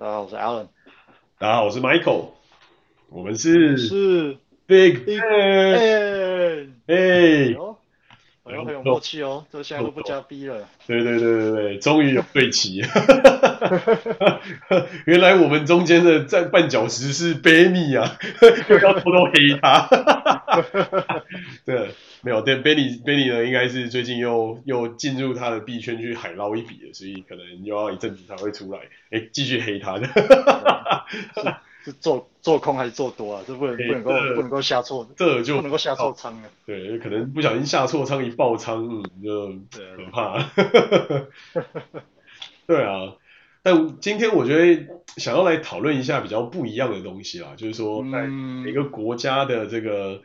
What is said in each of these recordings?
大家好，我是 Alan。大家好，我是 Michael。我们是是 Big Ben。哎，好像很有默契哦，这现在都不加 B 了。对对对对对，终于有对齐。原来我们中间的在绊脚石是 Benny 啊，又要偷偷黑他。对。没有，对，Benny Benny 呢，应该是最近又又进入他的币圈去海捞一笔了，所以可能又要一阵子才会出来，哎，继续黑他的。是是做做空还是做多啊？这不能不能够不能够下错，这就不能够下错仓啊。对，可能不小心下错仓一爆仓，就可怕。对啊，但今天我觉得想要来讨论一下比较不一样的东西啦，就是说在每个国家的这个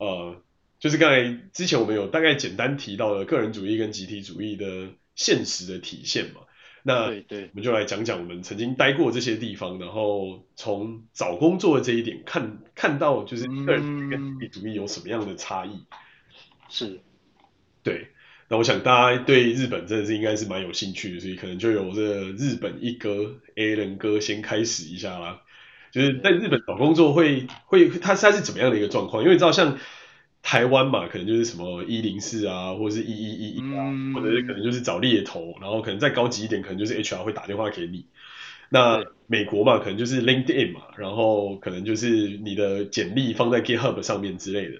呃。就是刚才之前我们有大概简单提到了个人主义跟集体主义的现实的体现嘛，那对对，我们就来讲讲我们曾经待过这些地方，然后从找工作的这一点看看到就是个人主义跟集体主义有什么样的差异。是，对，那我想大家对日本真的是应该是蛮有兴趣的，所以可能就由这日本一哥 Alan 哥先开始一下啦。就是在日本找工作会会他他是怎么样的一个状况？因为你知道像。台湾嘛，可能就是什么一零四啊，或者是一一一一啊，嗯、或者是可能就是找猎头，然后可能再高级一点，可能就是 HR 会打电话给你。那美国嘛，可能就是 LinkedIn 嘛，然后可能就是你的简历放在 GitHub 上面之类的。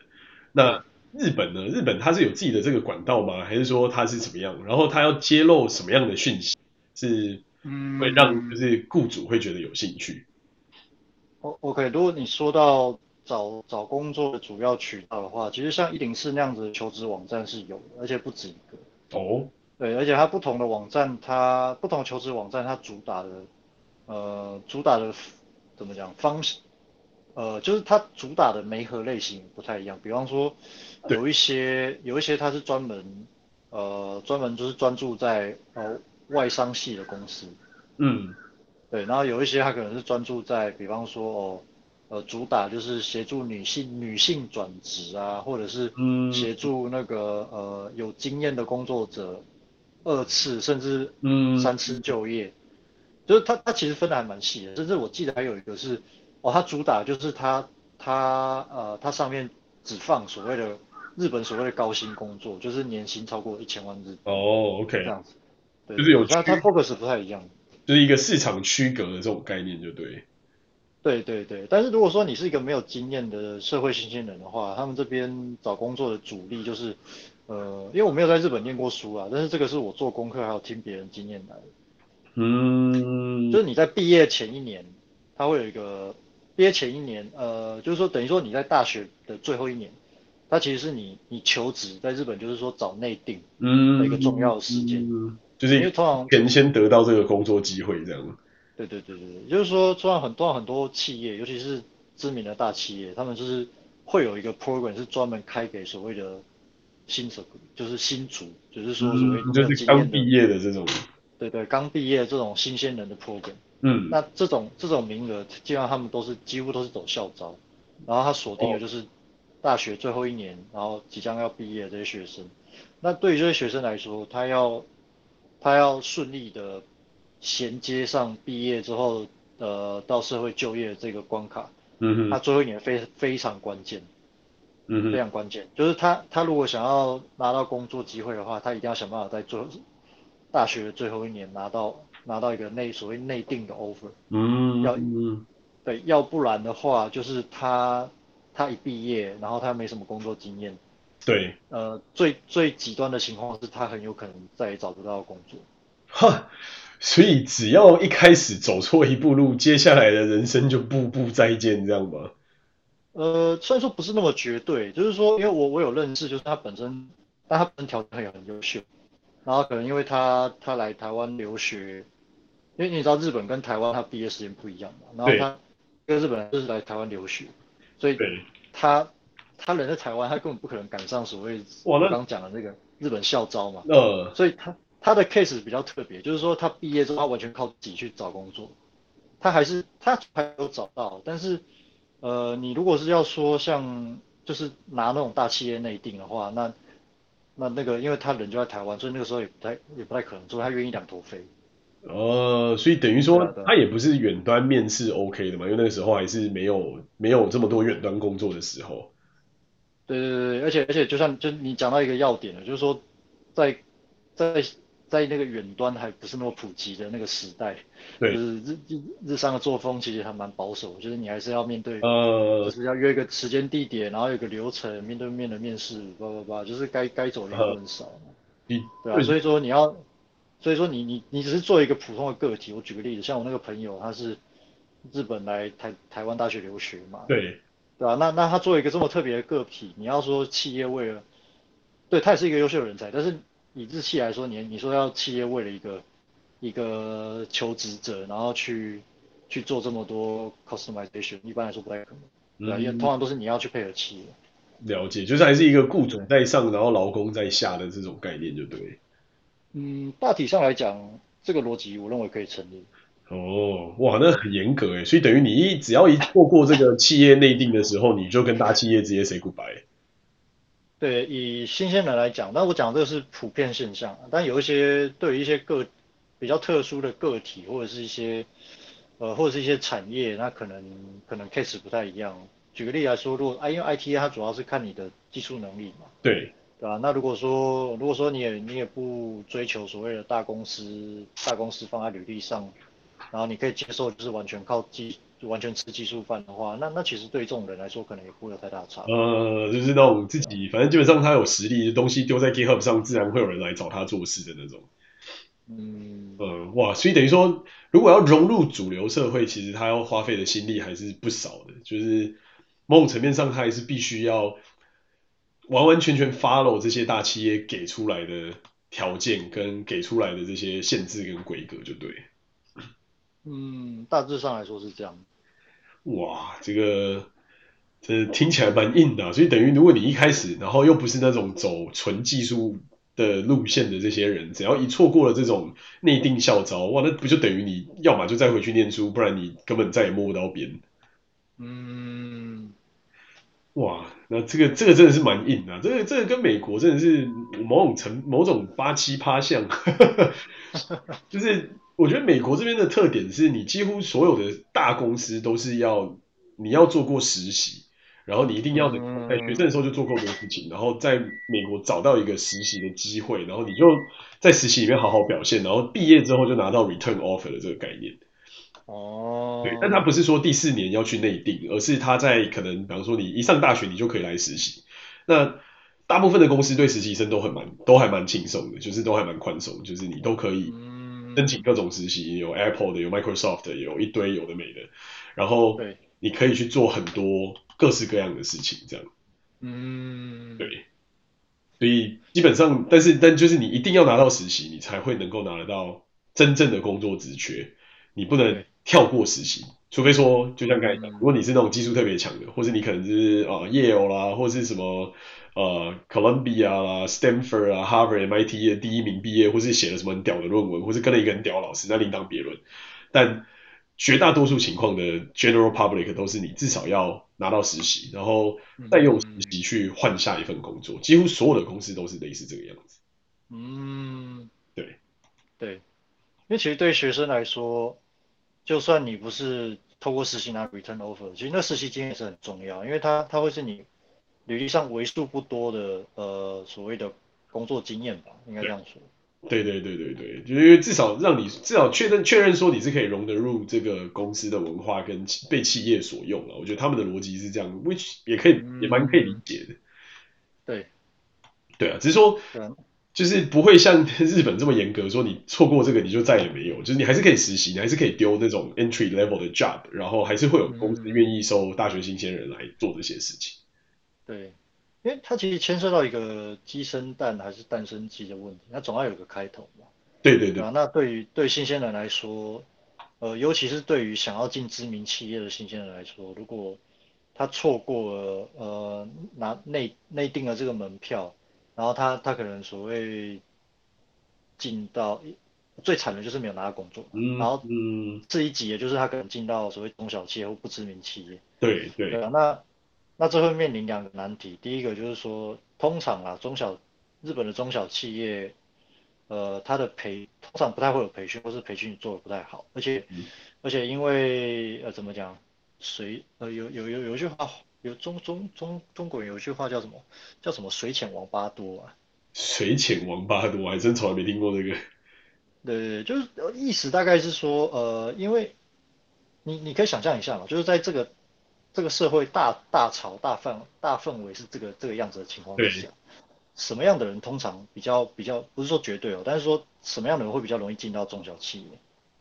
那日本呢？日本它是有自己的这个管道吗？还是说它是怎么样？然后它要揭露什么样的讯息，是会让就是雇主会觉得有兴趣？OK，如果你说到。找找工作的主要渠道的话，其实像一零四那样子的求职网站是有的，而且不止一个。哦。对，而且它不同的网站，它不同求职网站，它主打的，呃，主打的怎么讲方式，呃，就是它主打的媒合类型不太一样。比方说，有一些有一些它是专门，呃，专门就是专注在呃外商系的公司。嗯。对，然后有一些他可能是专注在，比方说哦。呃，主打就是协助女性女性转职啊，或者是协助那个、嗯、呃有经验的工作者二次甚至三次就业，嗯、就是他他其实分的还蛮细的，甚至我记得还有一个是哦，他主打就是他他呃他上面只放所谓的日本所谓的高薪工作，就是年薪超过一千万日币哦，OK。这样子，对，就是有他他 focus 不太一样，就是一个市场区隔的这种概念就对。对对对，但是如果说你是一个没有经验的社会新鲜人的话，他们这边找工作的主力就是，呃，因为我没有在日本念过书啊，但是这个是我做功课还有听别人经验来的。嗯，就是你在毕业前一年，他会有一个毕业前一年，呃，就是说等于说你在大学的最后一年，它其实是你你求职在日本就是说找内定的一个重要的时间，嗯嗯，就是因为通常先先得到这个工作机会这样。对对对对对，就是说，虽然很多很多企业，尤其是知名的大企业，他们就是会有一个 program 是专门开给所谓的新手，就是新卒，就是说所谓就是刚毕业的这种。对对，刚毕业这种新鲜人的 program。嗯。那这种这种名额，基本上他们都是几乎都是走校招，然后他锁定的就是大学最后一年，然后即将要毕业的这些学生。那对于这些学生来说，他要他要顺利的。衔接上毕业之后，呃，到社会就业这个关卡，嗯哼，他最后一年非非常关键，嗯哼，非常关键，就是他他如果想要拿到工作机会的话，他一定要想办法在最后大学的最后一年拿到拿到一个内所谓内定的 offer，嗯，要对，要不然的话就是他他一毕业，然后他没什么工作经验，对，呃，最最极端的情况是他很有可能再也找不到工作，哈。所以只要一开始走错一步路，接下来的人生就步步再见，这样吗？呃，虽然说不是那么绝对，就是说，因为我我有认识，就是他本身，但他本身条件也很优秀，然后可能因为他他来台湾留学，因为你知道日本跟台湾他毕业时间不一样嘛，然后他跟日本人就是来台湾留学，所以他他人在台湾，他根本不可能赶上所谓我刚讲的那个日本校招嘛，呃，所以他。他的 case 比较特别，就是说他毕业之后，他完全靠自己去找工作，他还是他还有找到，但是，呃，你如果是要说像就是拿那种大企业内定的话，那那那个因为他人就在台湾，所以那个时候也不太也不太可能，所以他愿意两头飞，哦，所以等于说他也不是远端面试 OK 的嘛，因为那个时候还是没有没有这么多远端工作的时候。对对对，而且而且就像就你讲到一个要点了，就是说在在在那个远端还不是那么普及的那个时代，对，就是日日日商的作风其实还蛮保守，就是你还是要面对，呃，就是要约一个时间地点，然后有个流程，面对面的面试，叭叭叭，就是该该走的人很少，嗯，对啊，所以说你要。所以说你你你只是做一个普通的个体，我举个例子，像我那个朋友，他是日本来台台湾大学留学嘛，对，对吧？那那他作为一个这么特别的个体，你要说企业为了，对他也是一个优秀的人才，但是以日企来说，你你说要企业为了一个一个求职者，然后去去做这么多 customization，一般来说不太可能，对，因为通常都是你要去配合企业。了解，就是还是一个雇主在上，然后劳工在下的这种概念，就对。嗯，大体上来讲，这个逻辑我认为可以成立。哦，哇，那很严格诶，所以等于你一只要一错过这个企业内定的时候，你就跟大企业直接 say goodbye。对，以新鲜人来讲，但我讲这个是普遍现象，但有一些对于一些个比较特殊的个体或者是一些呃或者是一些产业，那可能可能 case 不太一样。举个例来说，如果啊，因为 IT 它主要是看你的技术能力嘛。对。对吧？那如果说，如果说你也你也不追求所谓的大公司，大公司放在履历上，然后你可以接受就是完全靠技，完全吃技术饭的话，那那其实对于这种人来说，可能也不会有太大的差。呃，就是那种自己，反正基本上他有实力的东西丢在 GitHub 上，自然会有人来找他做事的那种。嗯。呃，哇，所以等于说，如果要融入主流社会，其实他要花费的心力还是不少的。就是某种层面上，他还是必须要。完完全全 follow 这些大企业给出来的条件跟给出来的这些限制跟规格就对。嗯，大致上来说是这样。哇，这个这听起来蛮硬的啊，所以等于如果你一开始，然后又不是那种走纯技术的路线的这些人，只要一错过了这种内定校招，哇，那不就等于你要么就再回去念书，不然你根本再也摸不到边。嗯。哇，那这个这个真的是蛮硬的，啊，这个这个跟美国真的是某种程某种八七趴像，就是我觉得美国这边的特点是你几乎所有的大公司都是要你要做过实习，然后你一定要在学生的时候就做过这个事情，然后在美国找到一个实习的机会，然后你就在实习里面好好表现，然后毕业之后就拿到 return offer 的这个概念。哦，对，但他不是说第四年要去内定，而是他在可能，比方说你一上大学，你就可以来实习。那大部分的公司对实习生都很蛮，都还蛮轻松的，就是都还蛮宽松，就是你都可以申请各种实习，有 Apple 的，有 Microsoft 的，有一堆有的没的，然后你可以去做很多各式各样的事情，这样。嗯，对，所以基本上，但是但就是你一定要拿到实习，你才会能够拿得到真正的工作职缺，你不能。跳过实习，除非说，就像刚才讲，如果你是那种技术特别强的，或是你可能是啊、呃、Yale 啦，或是什么呃 Columbia 啦、Stanford 啊、Harvard、MIT 的第一名毕业，或是写了什么很屌的论文，或是跟了一个很屌老师，那另当别论。但绝大多数情况的 General Public 都是你至少要拿到实习，然后再用实习去换下一份工作。几乎所有的公司都是类似这个样子。嗯，对，对，因为其实对学生来说。就算你不是透过实习拿 return offer，其实那实习经验也是很重要，因为它它会是你履历上为数不多的呃所谓的工作经验吧，应该这样说。对对对对对，就是因为至少让你至少确认确认说你是可以融得入这个公司的文化跟被企业所用了，我觉得他们的逻辑是这样，which 也可以也蛮可以理解的。对，对啊，只是说。就是不会像 日本这么严格，说你错过这个你就再也没有。就是你还是可以实习，你还是可以丢那种 entry level 的 job，然后还是会有公司愿意收大学新鲜人来做这些事情。对，因为它其实牵涉到一个鸡生蛋还是蛋生鸡的问题，那总要有个开头嘛。对对对。啊，那对于对新鲜人来说，呃，尤其是对于想要进知名企业的新鲜人来说，如果他错过了呃拿内内定了这个门票。然后他他可能所谓进到最惨的就是没有拿到工作，嗯、然后嗯，这一级也就是他可能进到所谓中小企业或不知名企业。对对，对啊，那那这会面临两个难题，第一个就是说，通常啊中小日本的中小企业，呃，他的培通常不太会有培训，或是培训做的不太好，而且、嗯、而且因为呃怎么讲，水呃有有有有一句话，有中中中中国人有一句话叫什么？叫什么水浅王八多啊？水浅王八多，我还真从来没听过这个。对，就是意思大概是说，呃，因为你你可以想象一下嘛，就是在这个这个社会大大潮大范大氛围是这个这个样子的情况之下。什么样的人通常比较比较不是说绝对哦，但是说什么样的人会比较容易进到中小企业？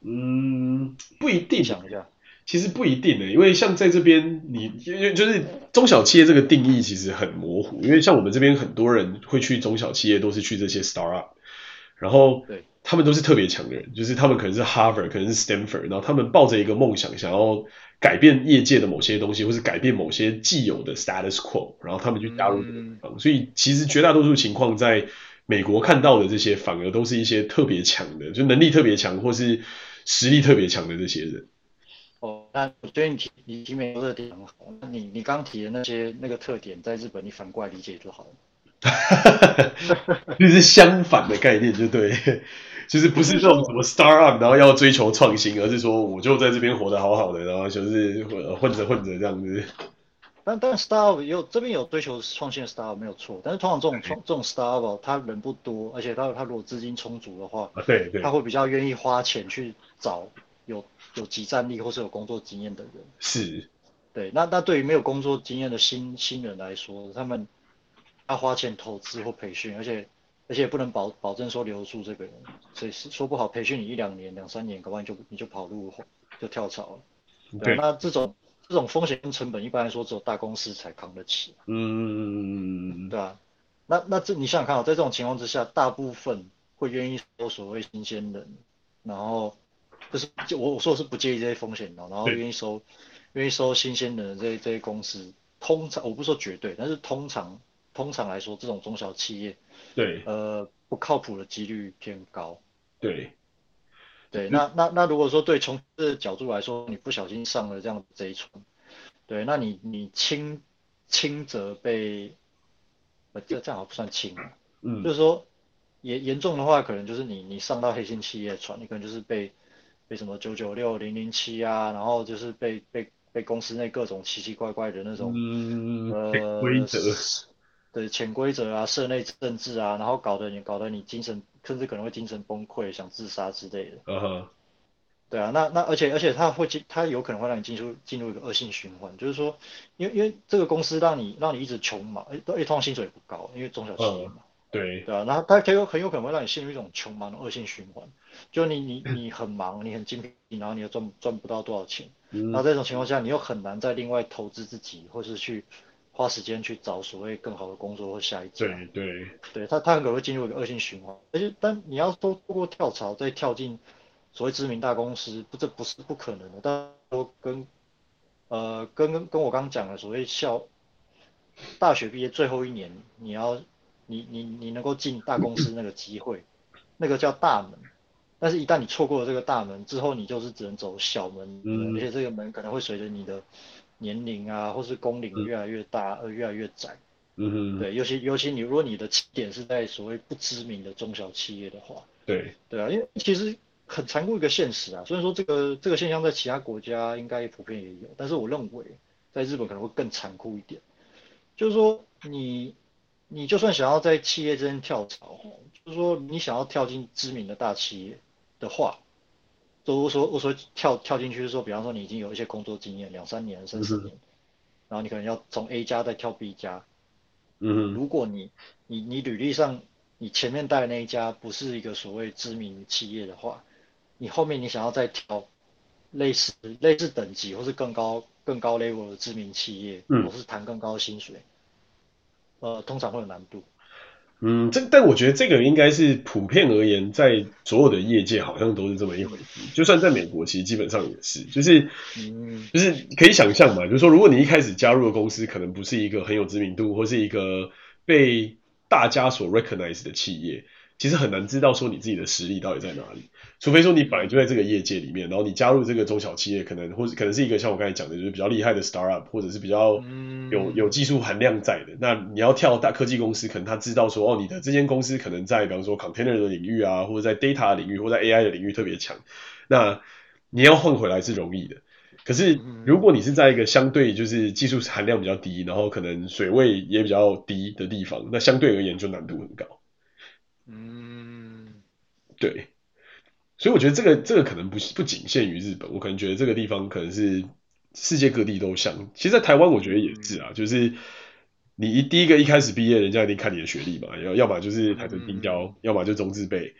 嗯，不一定。想一下，其实不一定的，因为像在这边，你因为就是中小企业这个定义其实很模糊，因为像我们这边很多人会去中小企业，都是去这些 startup，然后对，他们都是特别强的人，就是他们可能是 Harvard，可能是 Stanford，然后他们抱着一个梦想，想要。改变业界的某些东西，或是改变某些既有的 status quo，然后他们就加入这个地方。嗯、所以其实绝大多数情况，在美国看到的这些，反而都是一些特别强的，就能力特别强，或是实力特别强的这些人。哦，那我觉得你提你提美国这个点很好。那你你刚提的那些那个特点，在日本你反过来理解就好了。就是相反的概念，就对。就是不是这种什么 startup，然后要追求创新，而是说我就在这边活得好好的，然后就是混着混着这样子。但但 startup 有这边有追求创新的 startup 没有错，但是通常这种创这种 startup 他人不多，而且他他如果资金充足的话，啊对对，他会比较愿意花钱去找有有集战力或是有工作经验的人。是，对，那那对于没有工作经验的新新人来说，他们要花钱投资或培训，而且。而且也不能保保证说留住这个人，所以说不好培训你一两年、两三年，搞不好你就你就跑路就跳槽了。对，那这种这种风险跟成本，一般来说只有大公司才扛得起。嗯，对啊。那那这你想想看哦，在这种情况之下，大部分会愿意收所谓新鲜人，然后就是就我我说的是不介意这些风险的，然后愿意收愿意收新鲜人的这些这些公司，通常我不说绝对，但是通常通常来说，这种中小企业。对，呃，不靠谱的几率偏高。对，对，那那那如果说对从这个角度来说，你不小心上了这样这一船，对，那你你轻轻则被，呃，这这样好不算轻啊，嗯，就是说严严重的话，可能就是你你上到黑心企业船，你可能就是被被什么九九六零零七啊，然后就是被被被公司内各种奇奇怪怪的那种，嗯，呃，规则。对潜规则啊，社内政治啊，然后搞得你搞得你精神甚至可能会精神崩溃，想自杀之类的。嗯哼。对啊，那那而且而且他会进，他有可能会让你进入进入一个恶性循环，就是说，因为因为这个公司让你让你一直穷嘛，而且通常薪水也不高，因为中小企业嘛。嗯、对。对啊，然后他他有很有可能会让你陷入一种穷忙的恶性循环，就你你你很忙，你很精疲，然后你又赚赚不到多少钱，嗯、然后这种情况下，你又很难再另外投资自己，或是去。花时间去找所谓更好的工作或下一家，对对对，他他很可能会进入一个恶性循环，而且但你要说通过跳槽再跳进所谓知名大公司，不这不是不可能的。但说跟呃跟跟跟我刚刚讲的所谓校大学毕业最后一年，你要你你你能够进大公司那个机会，那个叫大门，但是一旦你错过了这个大门之后，你就是只能走小门，嗯，而且这个门可能会随着你的。年龄啊，或是工龄越来越大，而、嗯、越来越窄。嗯哼，对，尤其尤其你如果你的起点是在所谓不知名的中小企业的话，对，对啊，因为其实很残酷一个现实啊。虽然说这个这个现象在其他国家应该普遍也有，但是我认为在日本可能会更残酷一点。就是说你你就算想要在企业之间跳槽，就是说你想要跳进知名的大企业的话。都说我说跳跳进去的时候，比方说你已经有一些工作经验，两三年、三四年，嗯、然后你可能要从 A 加再跳 B 加。嗯，如果你你你履历上你前面带的那一家不是一个所谓知名企业的话，你后面你想要再跳类似类似等级或是更高更高 level 的知名企业，嗯，或是谈更高的薪水，呃，通常会有难度。嗯，这但我觉得这个应该是普遍而言，在所有的业界好像都是这么一回事。就算在美国，其实基本上也是，就是，就是可以想象嘛，就是说，如果你一开始加入的公司可能不是一个很有知名度，或是一个被大家所 recognize 的企业，其实很难知道说你自己的实力到底在哪里，除非说你本来就在这个业界里面，然后你加入这个中小企业，可能或者可能是一个像我刚才讲的，就是比较厉害的 startup，或者是比较有有技术含量在的。那你要跳大科技公司，可能他知道说，哦，你的这间公司可能在比方说 container 的领域啊，或者在 data 的领域，或者在 AI 的领域特别强，那你要换回来是容易的。可是，如果你是在一个相对就是技术含量比较低，然后可能水位也比较低的地方，那相对而言就难度很高。嗯，对。所以我觉得这个这个可能不不仅限于日本，我可能觉得这个地方可能是世界各地都像。其实，在台湾我觉得也是啊，就是你一第一个一开始毕业，人家一定看你的学历嘛，要要么就是台成帝交，要么就中字辈。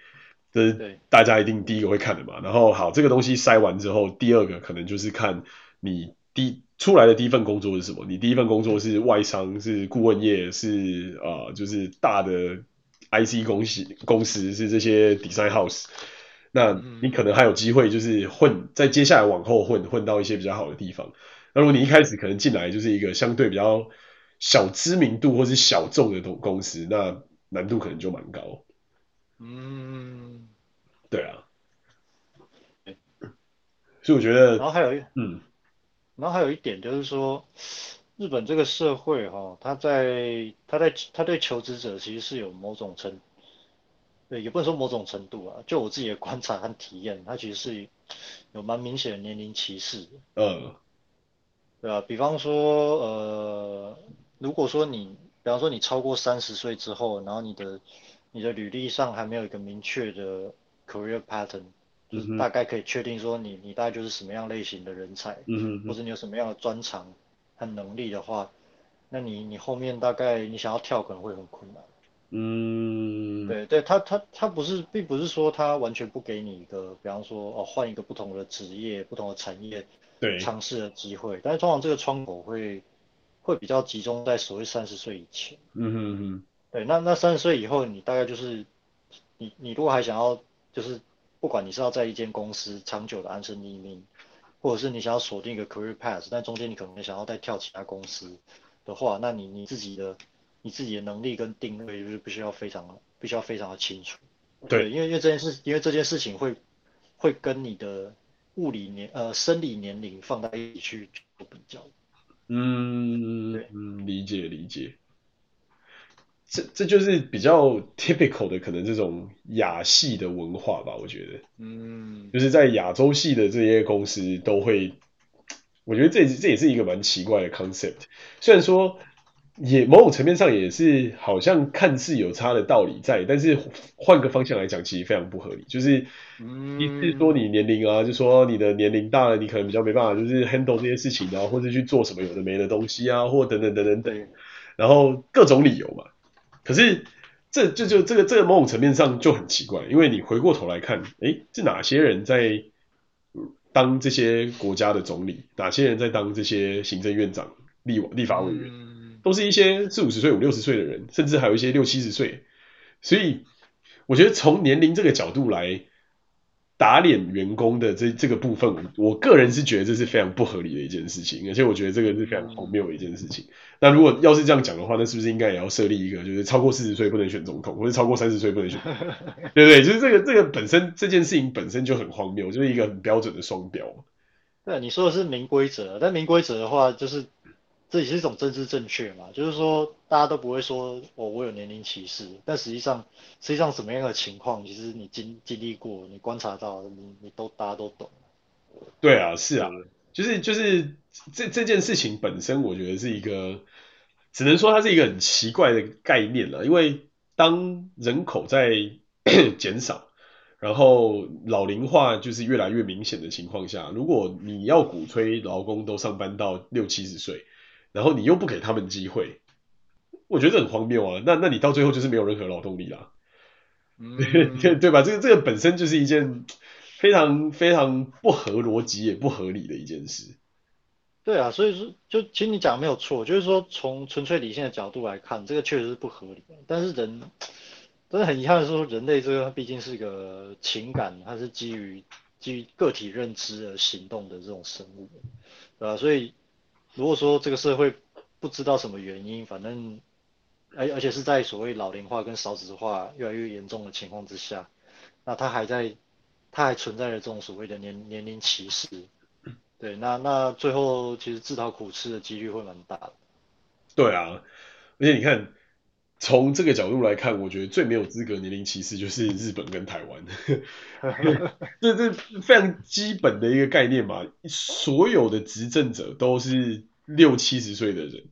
这是大家一定第一个会看的嘛，然后好，这个东西筛完之后，第二个可能就是看你第出来的第一份工作是什么。你第一份工作是外商，是顾问业，是啊、呃，就是大的 IC 公司，公司是这些 design house。那你可能还有机会，就是混在接下来往后混，混到一些比较好的地方。那如果你一开始可能进来就是一个相对比较小知名度或是小众的公公司，那难度可能就蛮高。嗯，对啊，所以我觉得，然后还有一，嗯，然后还有一点就是说，日本这个社会哈、哦，他在他在他对求职者其实是有某种程，对，也不能说某种程度啊，就我自己的观察和体验，他其实是有蛮明显的年龄歧视的，嗯，对啊，比方说，呃，如果说你，比方说你超过三十岁之后，然后你的你的履历上还没有一个明确的 career pattern，就是大概可以确定说你你大概就是什么样类型的人才，嗯哼，或者你有什么样的专长和能力的话，那你你后面大概你想要跳可能会很困难。嗯，对对，他他他不是，并不是说他完全不给你一个，比方说哦换一个不同的职业、不同的产业，对，尝试的机会，但是通常这个窗口会会比较集中在所谓三十岁以前。嗯哼哼。对，那那三十岁以后，你大概就是，你你如果还想要，就是不管你是要在一间公司长久的安身立命，或者是你想要锁定一个 career path，但中间你可能想要再跳其他公司的话，那你你自己的你自己的能力跟定位就是必须要非常必须要非常的清楚。对，对，因为因为这件事，因为这件事情会会跟你的物理年呃生理年龄放在一起去做比较。嗯，理解理解。这这就是比较 typical 的可能这种亚系的文化吧，我觉得，嗯，就是在亚洲系的这些公司都会，我觉得这这也是一个蛮奇怪的 concept。虽然说也某种层面上也是好像看似有差的道理在，但是换个方向来讲，其实非常不合理。就是一是说你年龄啊，就说你的年龄大了，你可能比较没办法，就是 handle 这些事情啊，或者去做什么有的没的东西啊，或等等等等等，然后各种理由嘛。可是，这就就这个这个某种层面上就很奇怪，因为你回过头来看，诶，是哪些人在当这些国家的总理？哪些人在当这些行政院长、立立法委员？都是一些四五十岁、五六十岁的人，甚至还有一些六七十岁。所以，我觉得从年龄这个角度来。打脸员工的这这个部分，我个人是觉得这是非常不合理的一件事情，而且我觉得这个是非常荒谬的一件事情。那如果要是这样讲的话，那是不是应该也要设立一个，就是超过四十岁不能选总统，或者超过三十岁不能选，对不对？就是这个这个本身这件事情本身就很荒谬，就是一个很标准的双标。对，你说的是明规则，但明规则的话，就是。这也是一种政治正确嘛，就是说大家都不会说哦，我有年龄歧视，但实际上实际上什么样的情况，其实你经经历过，你观察到，你你都大家都懂。对啊，是啊，就是就是这这件事情本身，我觉得是一个，只能说它是一个很奇怪的概念了，因为当人口在 减少，然后老龄化就是越来越明显的情况下，如果你要鼓吹劳工都上班到六七十岁。然后你又不给他们机会，我觉得这很荒谬啊！那那你到最后就是没有任何劳动力啦，嗯、对 对吧？这个这个本身就是一件非常非常不合逻辑也不合理的一件事。对啊，所以说就其实你讲的没有错，就是说从纯粹理性的角度来看，这个确实是不合理的。但是人真的很遗憾的说，人类这个毕竟是一个情感，它是基于基于个体认知而行动的这种生物，对吧？所以。如果说这个社会不知道什么原因，反正而而且是在所谓老龄化跟少子化越来越严重的情况之下，那他还在，他还存在着这种所谓的年年龄歧视，对，那那最后其实自讨苦吃的几率会蛮大的。对啊，而且你看。从这个角度来看，我觉得最没有资格年龄歧视就是日本跟台湾，这这非常基本的一个概念嘛。所有的执政者都是六七十岁的人，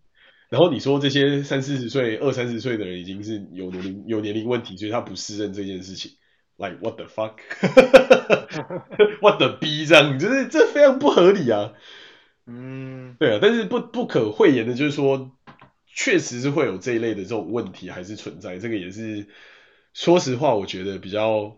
然后你说这些三四十岁、二三十岁的人已经是有年龄有年龄问题，所以他不适任这件事情，like what the fuck，what the b 这样，就是这非常不合理啊。嗯，对啊，但是不不可讳言的就是说。确实是会有这一类的这种问题还是存在，这个也是说实话，我觉得比较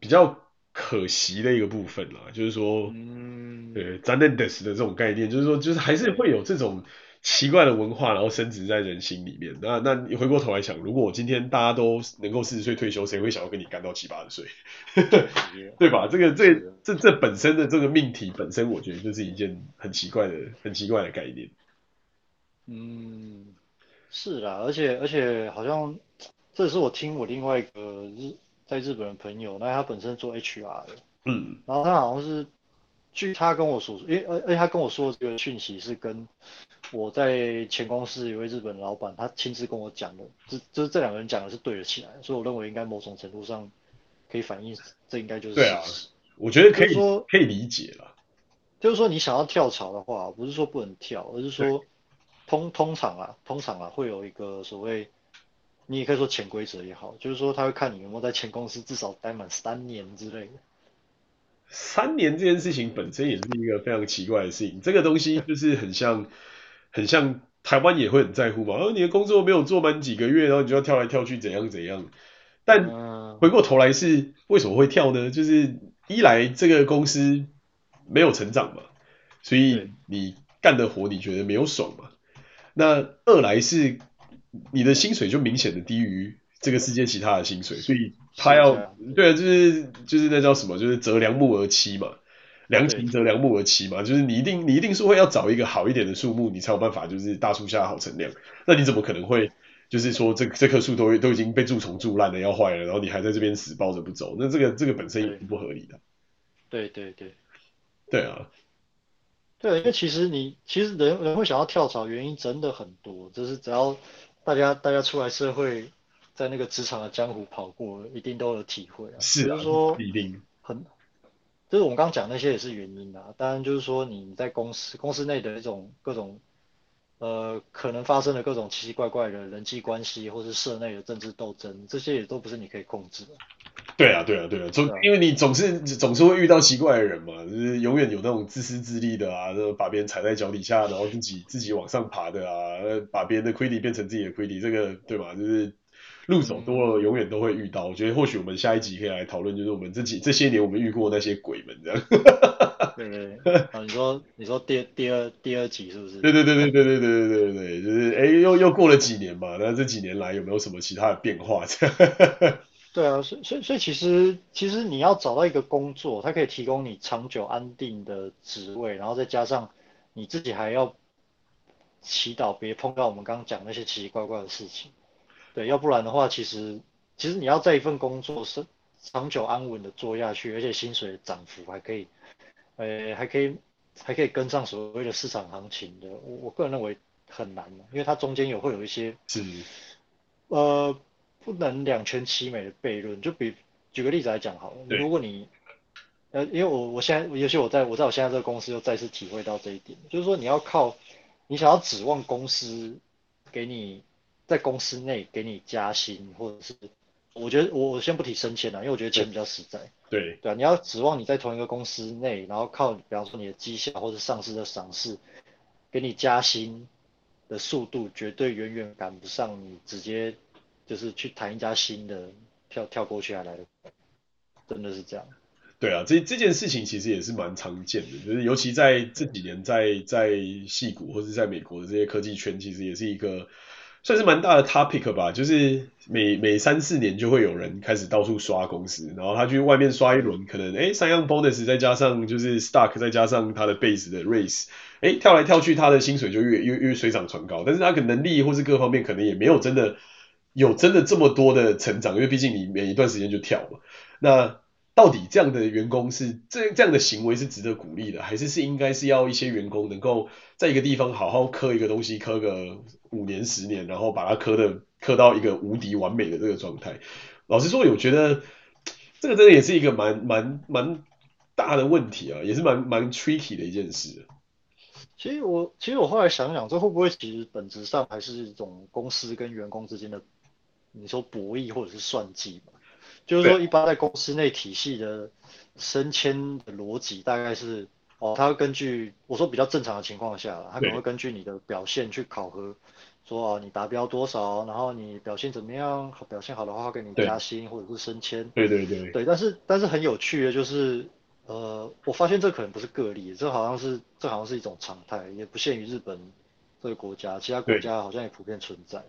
比较可惜的一个部分啦。就是说，嗯，对，残念です的这种概念，就是说，就是还是会有这种奇怪的文化，然后深植在人心里面。那那你回过头来想，如果我今天大家都能够四十岁退休，谁会想要跟你干到七八十岁？对吧？这个这这这本身的这个命题本身，我觉得就是一件很奇怪的、很奇怪的概念。嗯。是啦，而且而且好像，这也是我听我另外一个日在日本的朋友，那他本身做 HR 的，嗯，然后他好像是，据他跟我说，因为而而且他跟我说这个讯息是跟我在前公司有位日本老板，他亲自跟我讲的，这就是这两个人讲的是对得起来，所以我认为应该某种程度上可以反映这应该就是对啊，我觉得可以说可以理解了，就是说你想要跳槽的话，不是说不能跳，而是说。通通常啊，通常啊，会有一个所谓，你也可以说潜规则也好，就是说他会看你有没有在前公司至少待满三年之类的。三年这件事情本身也是一个非常奇怪的事情，这个东西就是很像，很像台湾也会很在乎嘛，而、哦、你的工作没有做满几个月，然后你就要跳来跳去，怎样怎样。但回过头来是为什么会跳呢？就是一来这个公司没有成长嘛，所以你干的活你觉得没有爽嘛。那二来是你的薪水就明显的低于这个世界其他的薪水，所以他要对啊，就是就是那叫什么，就是择良木而栖嘛，良禽择良木而栖嘛，就是你一定你一定是会要找一个好一点的树木，你才有办法就是大树下好乘凉。那你怎么可能会就是说这这棵树都都已经被蛀虫蛀烂了要坏了，然后你还在这边死抱着不走？那这个这个本身也是不合理的。对对对，对啊。对，因为其实你其实人人会想要跳槽，原因真的很多，就是只要大家大家出来社会，在那个职场的江湖跑过，一定都有体会啊。是啊，就是说一定很，就是我们刚刚讲那些也是原因啊。当然就是说你在公司公司内的一种各种。呃，可能发生的各种奇奇怪怪的人际关系，或是社内的政治斗争，这些也都不是你可以控制的。对啊，对啊，对啊，总因为你总是总是会遇到奇怪的人嘛，就是永远有那种自私自利的啊，那把别人踩在脚底下，然后自己自己往上爬的啊，把别人的亏底变成自己的亏底，这个对吧？就是。路走多了，永远都会遇到。我觉得或许我们下一集可以来讨论，就是我们这几这些年我们遇过那些鬼们这样。对对对。啊，你说你说第第二第二集是不是？对对对对对对对对对对，就是哎，又又过了几年嘛，那这几年来有没有什么其他的变化？这样。对啊，所以所以所以其实其实你要找到一个工作，它可以提供你长久安定的职位，然后再加上你自己还要祈祷别碰到我们刚刚讲那些奇奇怪怪的事情。对，要不然的话，其实其实你要在一份工作是长久安稳的做下去，而且薪水的涨幅还可以，呃，还可以还可以跟上所谓的市场行情的，我我个人认为很难的，因为它中间有会有一些是，呃，不能两全其美的悖论。就比举个例子来讲好了，如果你呃，因为我我现在尤其我在我在我现在这个公司又再次体会到这一点，就是说你要靠你想要指望公司给你。在公司内给你加薪，或者是，我觉得我我先不提升迁了，因为我觉得钱比较实在。对对啊，你要指望你在同一个公司内，然后靠比方说你的绩效或者上司的赏识，给你加薪的速度，绝对远远赶不上你直接就是去谈一家新的跳跳过去还来的，真的是这样。对啊，这这件事情其实也是蛮常见的，就是尤其在这几年在在戏谷或者在美国的这些科技圈，其实也是一个。算是蛮大的 topic 吧，就是每每三四年就会有人开始到处刷公司，然后他去外面刷一轮，可能诶三样 bonus 再加上就是 stock 再加上他的 base 的 raise，诶跳来跳去他的薪水就越越越水涨船高，但是他可能能力或是各方面可能也没有真的有真的这么多的成长，因为毕竟你每一段时间就跳嘛。那到底这样的员工是这这样的行为是值得鼓励的，还是是应该是要一些员工能够在一个地方好好磕一个东西，磕个五年十年，然后把它磕的磕到一个无敌完美的这个状态？老实说，我觉得这个真的也是一个蛮蛮蛮大的问题啊，也是蛮蛮 tricky 的一件事。其实我其实我后来想想，这会不会其实本质上还是一种公司跟员工之间的，你说博弈或者是算计嘛？就是说，一般在公司内体系的升迁的逻辑，大概是哦，他会根据我说比较正常的情况下，他可能会根据你的表现去考核，说哦，你达标多少，然后你表现怎么样，表现好的话，会给你加薪或者是升迁。对对对。对，但是但是很有趣的就是，呃，我发现这可能不是个例，这好像是这好像是一种常态，也不限于日本这个国家，其他国家好像也普遍存在。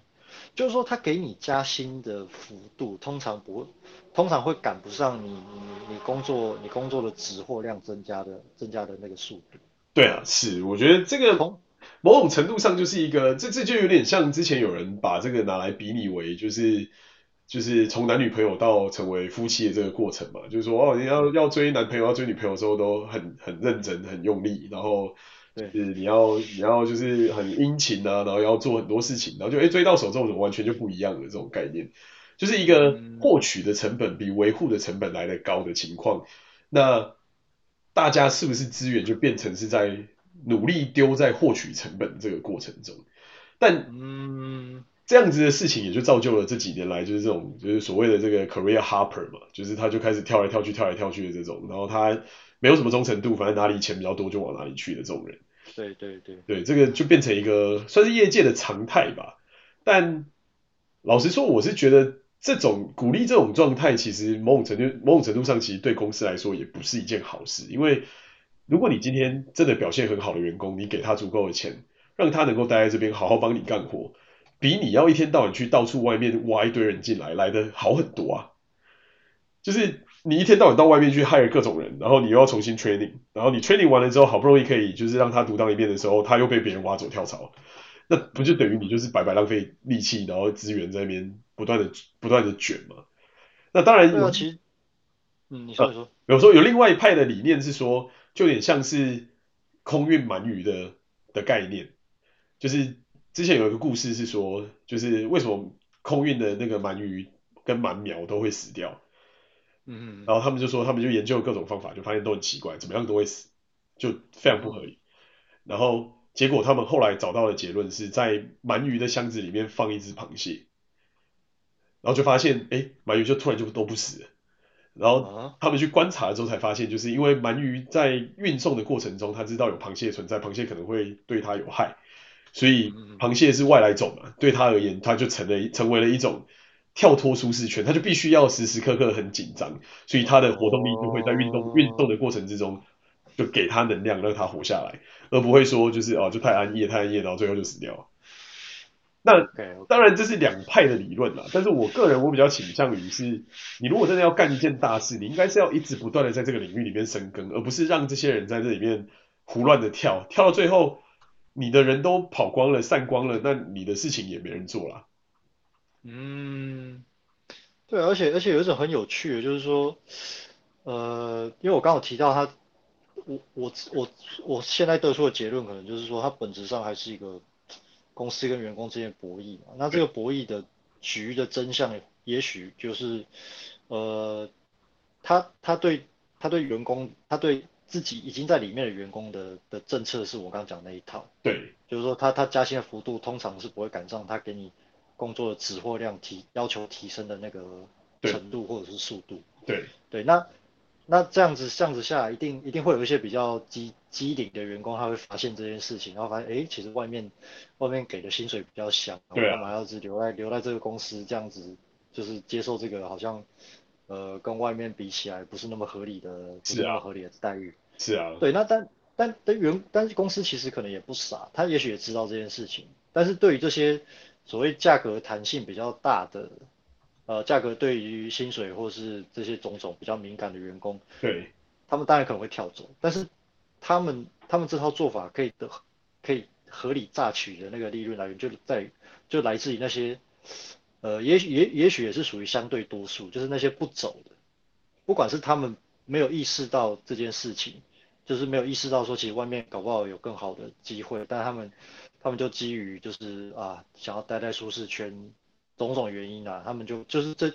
就是说，他给你加薪的幅度通常不会，通常会赶不上你你你工作你工作的值或量增加的增加的那个速度。对啊，是，我觉得这个某种程度上就是一个，这这就有点像之前有人把这个拿来比拟为就是就是从男女朋友到成为夫妻的这个过程嘛，就是说哦，你要要追男朋友要追女朋友的时候都很很认真很用力，然后。对，是你要你要就是很殷勤啊，然后要做很多事情，然后就哎追到手之后完全就不一样的这种概念，就是一个获取的成本比维护的成本来的高的情况，那大家是不是资源就变成是在努力丢在获取成本这个过程中？但嗯，这样子的事情也就造就了这几年来就是这种就是所谓的这个 career hopper 嘛，就是他就开始跳来跳去跳来跳去的这种，然后他没有什么忠诚度，反正哪里钱比较多就往哪里去的这种人。对对对，对这个就变成一个算是业界的常态吧。但老实说，我是觉得这种鼓励这种状态，其实某种程度某种程度上，其实对公司来说也不是一件好事。因为如果你今天真的表现很好的员工，你给他足够的钱，让他能够待在这边好好帮你干活，比你要一天到晚去到处外面挖一堆人进来来的好很多啊。就是。你一天到晚到外面去 hire 各种人，然后你又要重新 training，然后你 training 完了之后，好不容易可以就是让他独当一面的时候，他又被别人挖走跳槽，那不就等于你就是白白浪费力气，然后资源在那边不断的不断的卷吗？那当然有，其实，嗯，你说你说，啊，有时候有另外一派的理念是说，就有点像是空运鳗鱼的的概念，就是之前有一个故事是说，就是为什么空运的那个鳗鱼跟鳗苗都会死掉。嗯，然后他们就说，他们就研究各种方法，就发现都很奇怪，怎么样都会死，就非常不合理。然后结果他们后来找到的结论是在鳗鱼的箱子里面放一只螃蟹，然后就发现，哎，鳗鱼就突然就都不死了。然后他们去观察之后才发现，就是因为鳗鱼在运送的过程中，他知道有螃蟹存在，螃蟹可能会对它有害，所以螃蟹是外来种嘛，对他而言，它就成了成为了一种。跳脱舒适圈，他就必须要时时刻刻很紧张，所以他的活动力就会在运动运动的过程之中，就给他能量让他活下来，而不会说就是哦就太安逸太安逸，然后最后就死掉。那当然这是两派的理论啦，但是我个人我比较倾向于是，你如果真的要干一件大事，你应该是要一直不断的在这个领域里面深耕，而不是让这些人在这里面胡乱的跳，跳到最后你的人都跑光了散光了，那你的事情也没人做了。嗯，对，而且而且有一种很有趣的，就是说，呃，因为我刚好提到他，我我我我现在得出的结论，可能就是说，它本质上还是一个公司跟员工之间的博弈嘛。那这个博弈的局的真相，也许就是，呃，他他对他对员工，他对自己已经在里面的员工的的政策，是我刚刚讲那一套。对，就是说他他加薪的幅度通常是不会赶上他给你。工作的指货量提要求提升的那个程度或者是速度，对。对，那那这样子这样子下来，一定一定会有一些比较机机灵的员工，他会发现这件事情，然后发现哎，其实外面外面给的薪水比较香，我干嘛要是留在留在这个公司这样子，就是接受这个好像呃跟外面比起来不是那么合理的，不是那么合理的待遇，是啊，对，那但但但员但是公司其实可能也不傻，他也许也知道这件事情，但是对于这些。所谓价格弹性比较大的，呃，价格对于薪水或是这些种种比较敏感的员工，对，他们当然可能会跳走，但是他们他们这套做法可以的，可以合理榨取的那个利润来源就在就来自于那些呃，也许也也许也是属于相对多数，就是那些不走的，不管是他们没有意识到这件事情，就是没有意识到说其实外面搞不好有更好的机会，但他们他们就基于就是啊想要待在舒适圈，种种原因啊，他们就就是这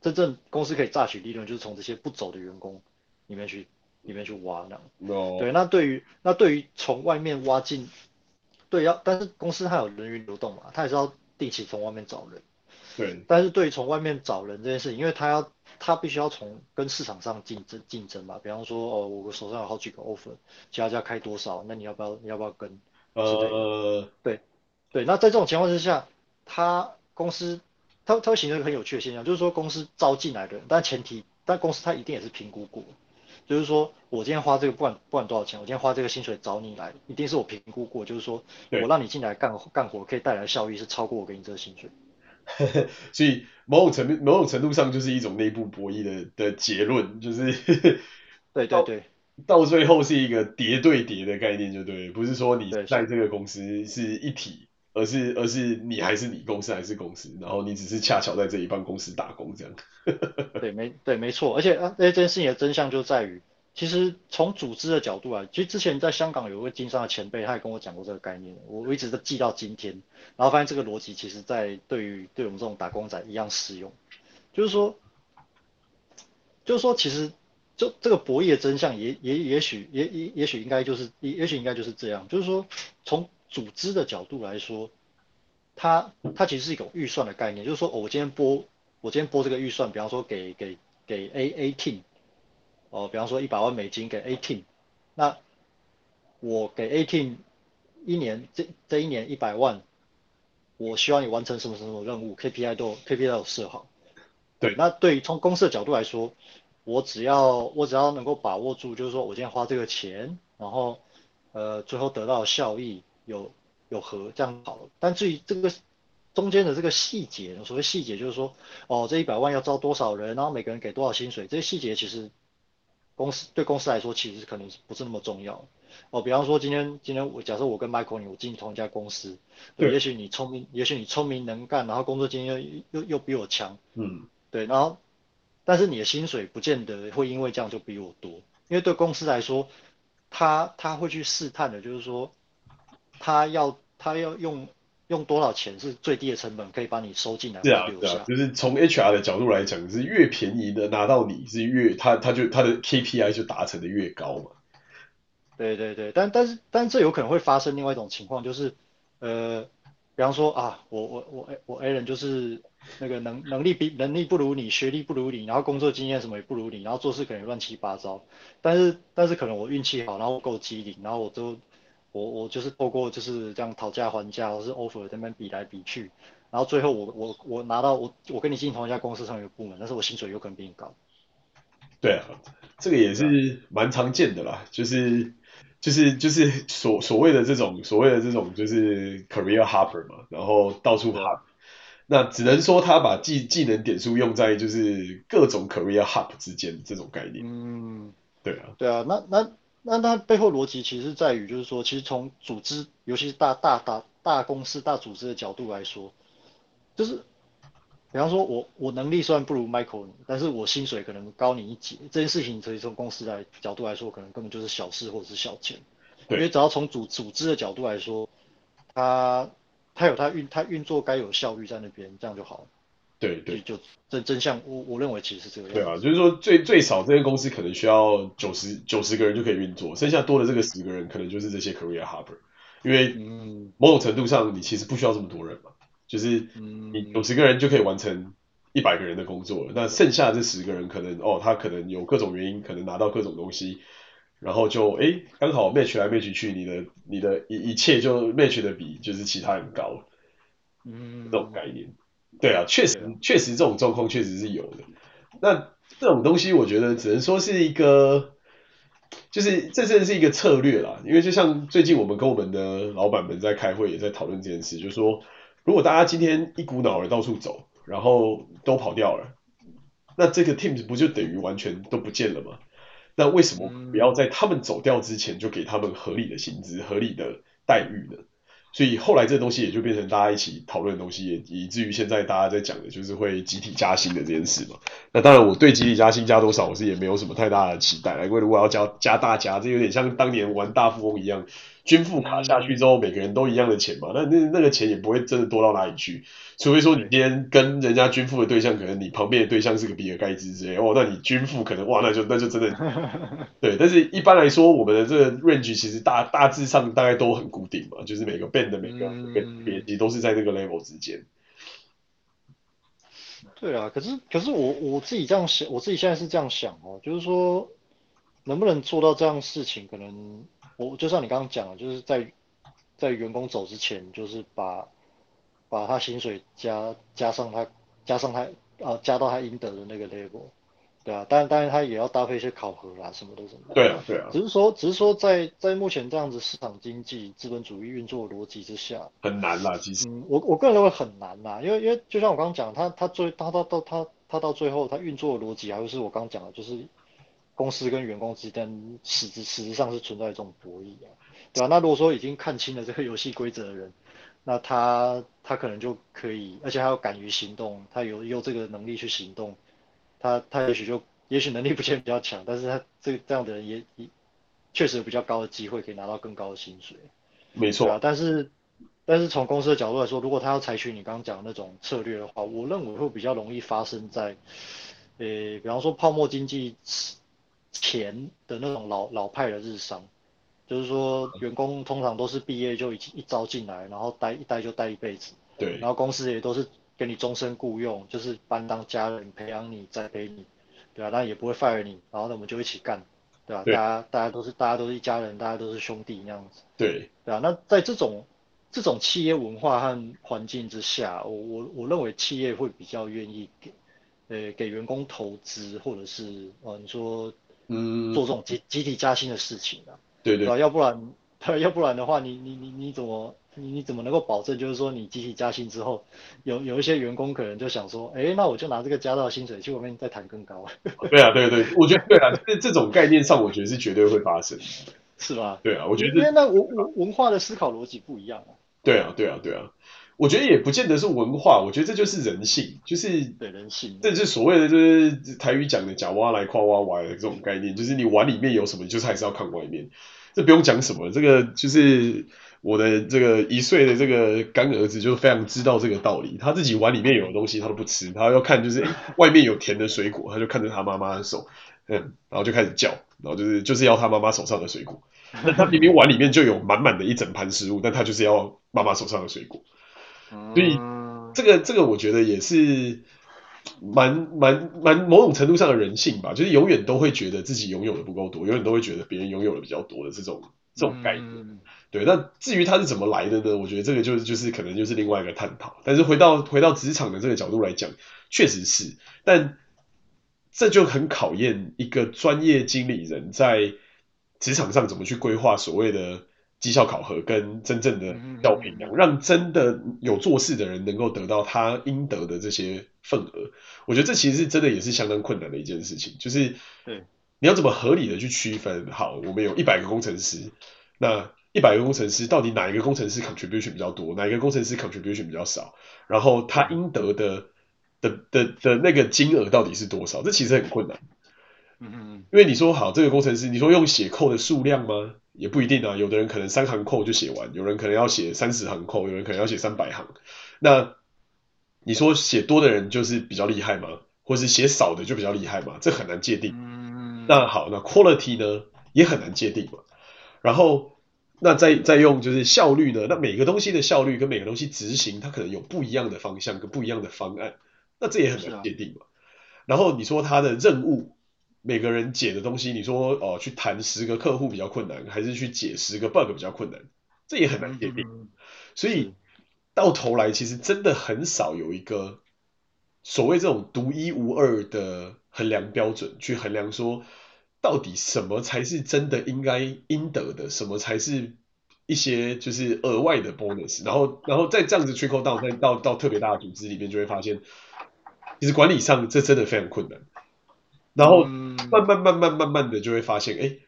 真正公司可以榨取利润，就是从这些不走的员工里面去里面去挖那样。No. 对，那对于那对于从外面挖进，对要，但是公司它有人员流动嘛，它也是要定期从外面找人。对，但是对于从外面找人这件事情，因为他要他必须要从跟市场上竞争竞争嘛，比方说哦，我手上有好几个 offer，其他家开多少，那你要不要你要不要跟？呃，对对，那在这种情况之下，他公司他他会形成一个很有趣的现象，就是说公司招进来的人，但前提但公司他一定也是评估过，就是说我今天花这个不管不管多少钱，我今天花这个薪水找你来，一定是我评估过，就是说我让你进来干干活可以带来的效益是超过我给你这个薪水。所以某种程度某种程度上就是一种内部博弈的的结论，就是对对对，到最后是一个叠对叠的概念，就对，不是说你在这个公司是一体，而是而是你还是你公司还是公司，然后你只是恰巧在这一帮公司打工这样。对，没对没错，而且啊，这件事情的真相就在于。其实从组织的角度来，其实之前在香港有一位经商的前辈，他也跟我讲过这个概念，我一直都记到今天。然后发现这个逻辑，其实在对于对我们这种打工仔一样适用，就是说，就是说，其实就这个博弈的真相也，也也也许也也也许应该就是也也许应该就是这样，就是说，从组织的角度来说，它它其实是一种预算的概念，就是说，哦，我今天拨我今天拨这个预算，比方说给给给 A A team。哦，比方说一百万美金给 A team，那我给 A team 一年这这一年一百万，我希望你完成什么什么任务，KPI 都 KPI 都有设好。对，那对于从公司的角度来说，我只要我只要能够把握住，就是说我今天花这个钱，然后呃最后得到的效益有有和这样好了。但至于这个中间的这个细节，所谓细节就是说，哦这一百万要招多少人，然后每个人给多少薪水，这些细节其实。公司对公司来说，其实可能不是那么重要哦。比方说，今天今天我假设我跟 Michael 你我进同一家公司，对，也许你聪明，也许你聪明能干，然后工作经验又又又比我强，嗯，对，然后但是你的薪水不见得会因为这样就比我多，因为对公司来说，他他会去试探的，就是说他要他要用。用多少钱是最低的成本可以把你收进来？是啊，对啊，就是从 HR 的角度来讲，是越便宜的拿到你是越他他就他的 KPI 就达成的越高嘛。对对对，但但是但这有可能会发生另外一种情况，就是呃，比方说啊，我我我我 A 人就是那个能能力比能力不如你，学历不如你，然后工作经验什么也不如你，然后做事可能乱七八糟，但是但是可能我运气好，然后够机灵，然后我都。我我就是透过就是这样讨价还价，或是 offer 那边比来比去，然后最后我我我拿到我我跟你进同一家公司上一个部门，但是我薪水有可能比你高。对啊，这个也是蛮常见的啦，就是就是就是所所谓的这种所谓的这种就是 career hopper 嘛，然后到处 hop，那只能说他把技技能点数用在就是各种 career hop 之间这种概念。嗯，对啊，对啊，那那。那它背后逻辑其实在于，就是说，其实从组织，尤其是大大大大公司、大组织的角度来说，就是，比方说我我能力虽然不如 Michael，但是我薪水可能高你一截，这件事情，所以从公司来角度来说，可能根本就是小事或者是小钱，因为只要从组组织的角度来说，它它有它运它运作该有效率在那边，这样就好。了。对对，就真真相，我我认为其实是这个样子。对啊，就是说最最少这间公司可能需要九十九十个人就可以运作，剩下多的这个十个人可能就是这些 career hopper，因为某种程度上你其实不需要这么多人嘛，就是你九十个人就可以完成一百个人的工作了，那剩下这十个人可能哦，他可能有各种原因，可能拿到各种东西，然后就哎刚好 match 来 match 去，你的你的一一切就 match 的比就是其他人高，嗯，这种概念。对啊，确实确实这种状况确实是有的。那这种东西，我觉得只能说是一个，就是这真的是一个策略啦。因为就像最近我们跟我们的老板们在开会，也在讨论这件事，就是说，如果大家今天一股脑儿到处走，然后都跑掉了，那这个 teams 不就等于完全都不见了吗？那为什么不要在他们走掉之前就给他们合理的薪资、合理的待遇呢？所以后来这个东西也就变成大家一起讨论的东西，也以至于现在大家在讲的就是会集体加薪的这件事嘛。那当然，我对集体加薪加多少，我是也没有什么太大的期待，因为如果要加加大加，这有点像当年玩大富翁一样。均富卡下去之后，每个人都一样的钱嘛，那那那个钱也不会真的多到哪里去，除非说你今天跟人家均富的对象，可能你旁边的对象是个比尔盖茨之类，哦，那你均富可能哇，那就那就真的，对。但是一般来说，我们的这个 range 其实大大致上大概都很固定嘛，就是每个 band 的每个别级都是在那个 level 之间。对啊，可是可是我我自己这样想，我自己现在是这样想哦，就是说能不能做到这样事情，可能。我就像你刚刚讲的，就是在在员工走之前，就是把把他薪水加加上他加上他啊加到他应得的那个 level，对啊，当然当然他也要搭配一些考核啦什么的什么的。对啊对啊。只是说只是说在在目前这样子市场经济资本主义运作逻辑之下，很难啦其实。嗯，我我个人认为很难啦，因为因为就像我刚刚讲，他他最他到到他他到最后他运作的逻辑还是我刚刚讲的，就是。公司跟员工之间实质实质上是存在一种博弈啊，对吧？那如果说已经看清了这个游戏规则的人，那他他可能就可以，而且他要敢于行动，他有有这个能力去行动，他他也许就也许能力不见比较强，但是他这这样的人也也确实有比较高的机会可以拿到更高的薪水，没错啊。但是但是从公司的角度来说，如果他要采取你刚刚讲的那种策略的话，我认为会比较容易发生在，呃，比方说泡沫经济。前的那种老老派的日商，就是说员工通常都是毕业就一一招进来，然后待一待就待一辈子，对，然后公司也都是给你终身雇佣，就是把你当家人培养你栽培你，对吧？那也不会 fire 你，然后呢我们就一起干，对吧？对，大家大家都是大家都是一家人，大家都是兄弟那样子，对，对啊。那在这种这种企业文化和环境之下，我我我认为企业会比较愿意给呃给员工投资，或者是呃你说。嗯，做这种集集体加薪的事情啊，对对，对，要不然，要不然的话，你你你你怎么你你怎么能够保证，就是说你集体加薪之后，有有一些员工可能就想说，哎，那我就拿这个加到薪水去外面再谈更高。对啊，对对，我觉得对啊，这这种概念上，我觉得是绝对会发生，是吧？对啊，我觉得因为那文文文化的思考逻辑不一样啊。对啊，对啊，对啊。我觉得也不见得是文化，我觉得这就是人性，就是对人性，这就是所谓的就是台语讲的“假挖来夸挖歪”的这种概念，就是你碗里面有什么，就是还是要看外面。这不用讲什么，这个就是我的这个一岁的这个干儿子就非常知道这个道理，他自己碗里面有的东西他都不吃，他要看就是 外面有甜的水果，他就看着他妈妈的手，嗯，然后就开始叫，然后就是就是要他妈妈手上的水果。那他明明碗里面就有满满的一整盘食物，但他就是要妈妈手上的水果。所以这个这个我觉得也是蛮蛮蛮某种程度上的人性吧，就是永远都会觉得自己拥有的不够多，永远都会觉得别人拥有的比较多的这种这种概念。对，那至于它是怎么来的呢？我觉得这个就是就是可能就是另外一个探讨。但是回到回到职场的这个角度来讲，确实是，但这就很考验一个专业经理人在职场上怎么去规划所谓的。绩效考核跟真正的要评量，让真的有做事的人能够得到他应得的这些份额，我觉得这其实是真的也是相当困难的一件事情。就是，你要怎么合理的去区分？好，我们有一百个工程师，那一百个工程师到底哪一个工程师 contribution 比较多，哪一个工程师 contribution 比较少？然后他应得的的的的那个金额到底是多少？这其实很困难。嗯嗯嗯，因为你说好这个工程师，你说用写扣的数量吗？也不一定啊，有的人可能三行扣就写完，有人可能要写三十行扣，有人可能要写三百行。那你说写多的人就是比较厉害吗？或是写少的就比较厉害吗？这很难界定。嗯。那好，那 quality 呢也很难界定嘛。然后那再再用就是效率呢？那每个东西的效率跟每个东西执行，它可能有不一样的方向跟不一样的方案，那这也很难界定嘛。然后你说它的任务。每个人解的东西，你说哦，去谈十个客户比较困难，还是去解十个 bug 比较困难？这也很难界定。所以到头来，其实真的很少有一个所谓这种独一无二的衡量标准，去衡量说到底什么才是真的应该应得的，什么才是一些就是额外的 bonus。然后，然后再这样子 trickle down，再到到特别大的组织里面，就会发现，其实管理上这真的非常困难。然后慢慢慢慢慢慢的就会发现，哎，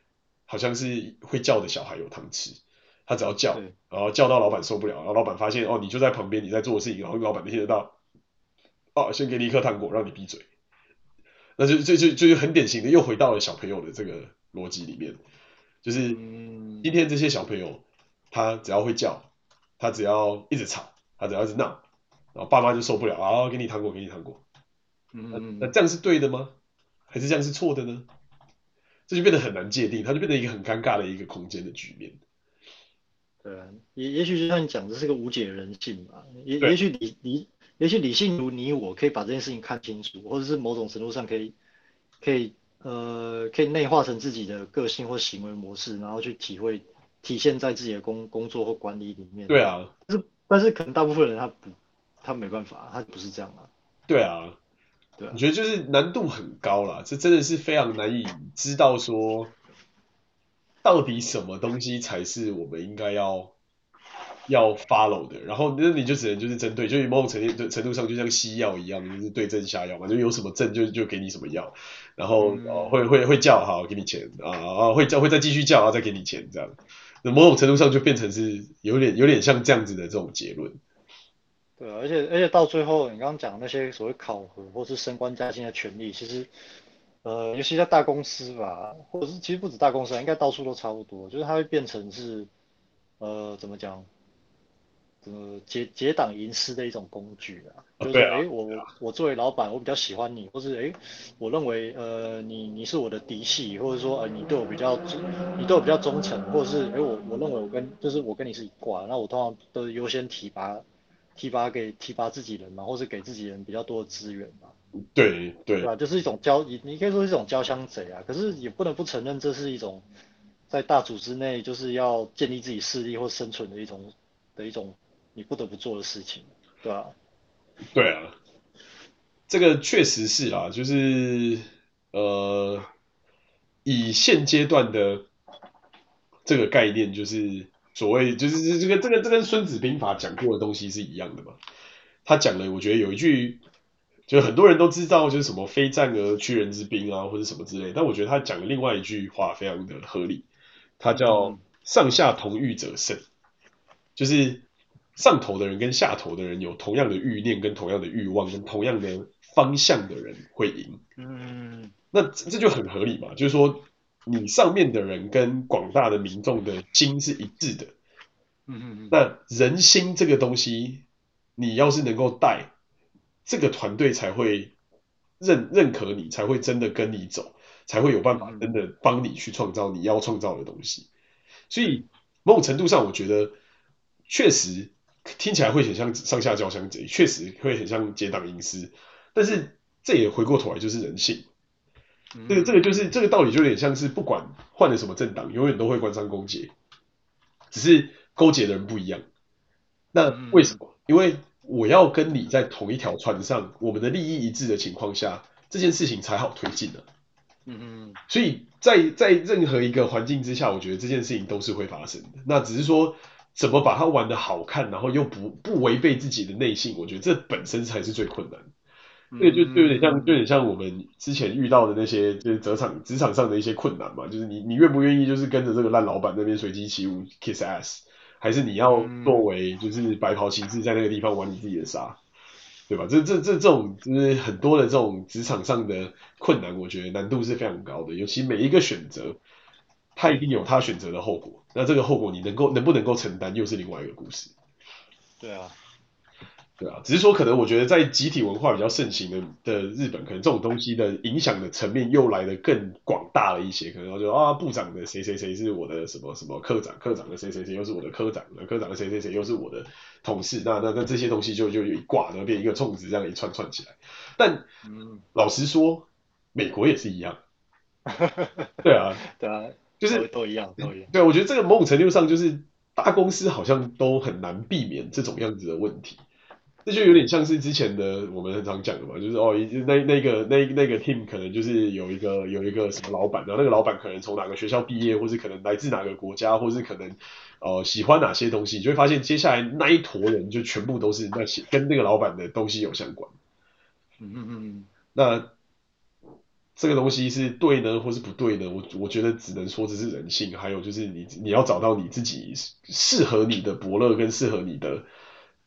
好像是会叫的小孩有糖吃，他只要叫，然后叫到老板受不了，然后老板发现哦，你就在旁边，你在做的事情，然后老板能听得到，哦，先给你一颗糖果，让你闭嘴，那就就就就是很典型的又回到了小朋友的这个逻辑里面，就是今天这些小朋友，他只要会叫，他只要一直吵，他只要一直闹，然后爸妈就受不了啊，给你糖果，给你糖果，嗯，那这样是对的吗？还是这样是错的呢？这就变得很难界定，它就变成一个很尴尬的一个空间的局面。对啊，也也许就像你讲，这是个无解的人性嘛。也也许理理，也许理性如你我，可以把这件事情看清楚，或者是某种程度上可以可以呃可以内化成自己的个性或行为模式，然后去体会体现在自己的工工作或管理里面。对啊，但是但是可能大部分人他不他没办法，他不是这样啊。对啊。对，我觉得就是难度很高啦，这真的是非常难以知道说，到底什么东西才是我们应该要要 follow 的。然后那你就只能就是针对，就某种程度程度上就像西药一样，就是对症下药嘛，就有什么症就就给你什么药，然后、嗯哦、会会会叫好给你钱啊啊会叫会再继续叫然后再给你钱这样，那某种程度上就变成是有点有点像这样子的这种结论。对，而且而且到最后，你刚刚讲那些所谓考核或是升官加薪的权利，其实，呃，尤其在大公司吧，或者是其实不止大公司，应该到处都差不多，就是它会变成是，呃，怎么讲，呃，结结党营私的一种工具啊。就是哎、啊，我我作为老板，我比较喜欢你，或是哎，我认为呃，你你是我的嫡系，或者说呃，你对我比较，你对我比较忠诚，或者是哎，我我认为我跟就是我跟你是一挂，那我通常都是优先提拔。提拔给提拔自己人嘛，或是给自己人比较多的资源嘛。对对，对吧？就是一种交，你你可以说是一种交相贼啊。可是也不能不承认，这是一种在大组织内就是要建立自己势力或生存的一种的一种你不得不做的事情，对吧？对啊，这个确实是啊，就是呃，以现阶段的这个概念就是。所谓就是这个这个这跟《孙子兵法》讲过的东西是一样的嘛？他讲了，我觉得有一句，就很多人都知道，就是什么“非战而屈人之兵”啊，或者什么之类。但我觉得他讲的另外一句话非常的合理，他叫“上下同欲者胜”，就是上头的人跟下头的人有同样的欲念、跟同样的欲望、跟同样的方向的人会赢。嗯，那这就很合理嘛，就是说。你上面的人跟广大的民众的心是一致的，嗯嗯嗯，那人心这个东西，你要是能够带，这个团队才会认认可你，才会真的跟你走，才会有办法真的帮你去创造你要创造的东西。所以某种程度上，我觉得确实听起来会很像上下交相贼，确实会很像结党营私，但是这也回过头来就是人性。这个这个就是这个道理，就有点像是不管换了什么政党，永远都会官商勾结，只是勾结的人不一样。那为什么？因为我要跟你在同一条船上，我们的利益一致的情况下，这件事情才好推进呢。嗯嗯。所以在在任何一个环境之下，我觉得这件事情都是会发生的。那只是说怎么把它玩的好看，然后又不不违背自己的内心，我觉得这本身才是最困难。对，就就有点像，就有点像我们之前遇到的那些，就是职场职场上的一些困难嘛。就是你你愿不愿意，就是跟着这个烂老板那边随机起舞 kiss ass，还是你要作为就是白袍骑士在那个地方玩你自己的沙，对吧？这这这这种就是很多的这种职场上的困难，我觉得难度是非常高的。尤其每一个选择，他一定有他选择的后果。那这个后果你能够能不能够承担，又是另外一个故事。对啊。对啊，只是说可能我觉得在集体文化比较盛行的的日本，可能这种东西的影响的层面又来的更广大了一些。可能就啊，部长的谁谁谁是我的什么什么科长，科长的谁谁谁又是我的科长，科长的谁谁谁又是我的同事。那那那这些东西就就一挂，然后变一个粽子这样一串串起来。但嗯，老实说，美国也是一样。对啊，对啊，就是都，都一样，都一样。对，我觉得这个某种程度上就是大公司好像都很难避免这种样子的问题。这就有点像是之前的我们很常讲的嘛，就是哦，那那个那那个 team 可能就是有一个有一个什么老板，然后那个老板可能从哪个学校毕业，或是可能来自哪个国家，或是可能呃喜欢哪些东西，你就会发现接下来那一坨人就全部都是那些跟那个老板的东西有相关。嗯嗯嗯。那这个东西是对呢，或是不对呢？我我觉得只能说这是人性，还有就是你你要找到你自己适合你的伯乐跟适合你的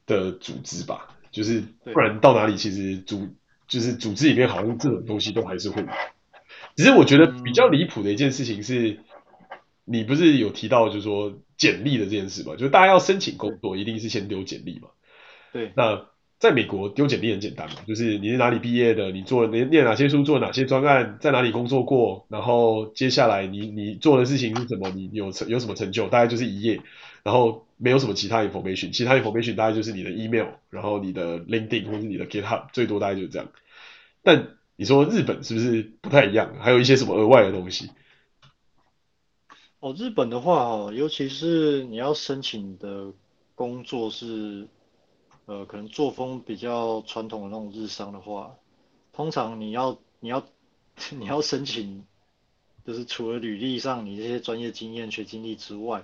的组织吧，就是不然到哪里其实组就是组织里面好像这种东西都还是会有。只是我觉得比较离谱的一件事情是，你不是有提到就是说简历的这件事嘛？就是大家要申请工作，一定是先丢简历嘛？对，那。在美国丢简历很简单嘛，就是你是哪里毕业的，你做你念哪些书，做哪些专案，在哪里工作过，然后接下来你你做的事情是什么，你有成有什么成就，大概就是一页，然后没有什么其他 information，其他 information 大概就是你的 email，然后你的 LinkedIn 或者你的 GitHub，最多大概就是这样。但你说日本是不是不太一样？还有一些什么额外的东西？哦，日本的话哦，尤其是你要申请的工作是。呃，可能作风比较传统的那种日商的话，通常你要你要 你要申请，就是除了履历上你这些专业经验、学经历之外，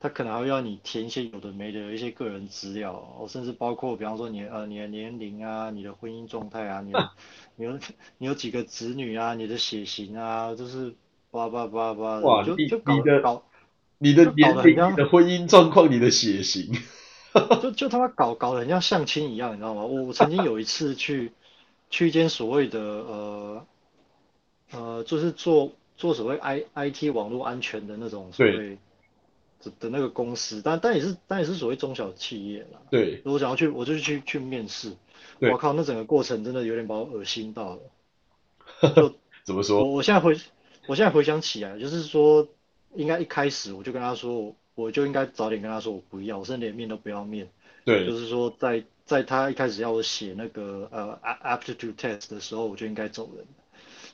他可能还会要你填一些有的没的一些个人资料，哦，甚至包括比方说你呃你的年龄啊、你的婚姻状态啊、你的 你有你有几个子女啊、你的血型啊，就是叭叭叭叭，哇，就你就搞你的搞你的年龄、你的婚姻状况、你的血型。就就他妈搞搞得很像相亲一样，你知道吗？我我曾经有一次去去一间所谓的呃呃，就是做做所谓 I I T 网络安全的那种所谓的的那个公司，但但也是但也是所谓中小企业啦。对，我想要去，我就去去面试。我靠，那整个过程真的有点把我恶心到了。就怎么说？我我现在回我现在回想起来，就是说应该一开始我就跟他说。我就应该早点跟他说我不要，我甚至连面都不要面。对，就是说在在他一开始要我写那个呃 aptitude test 的时候，我就应该走人。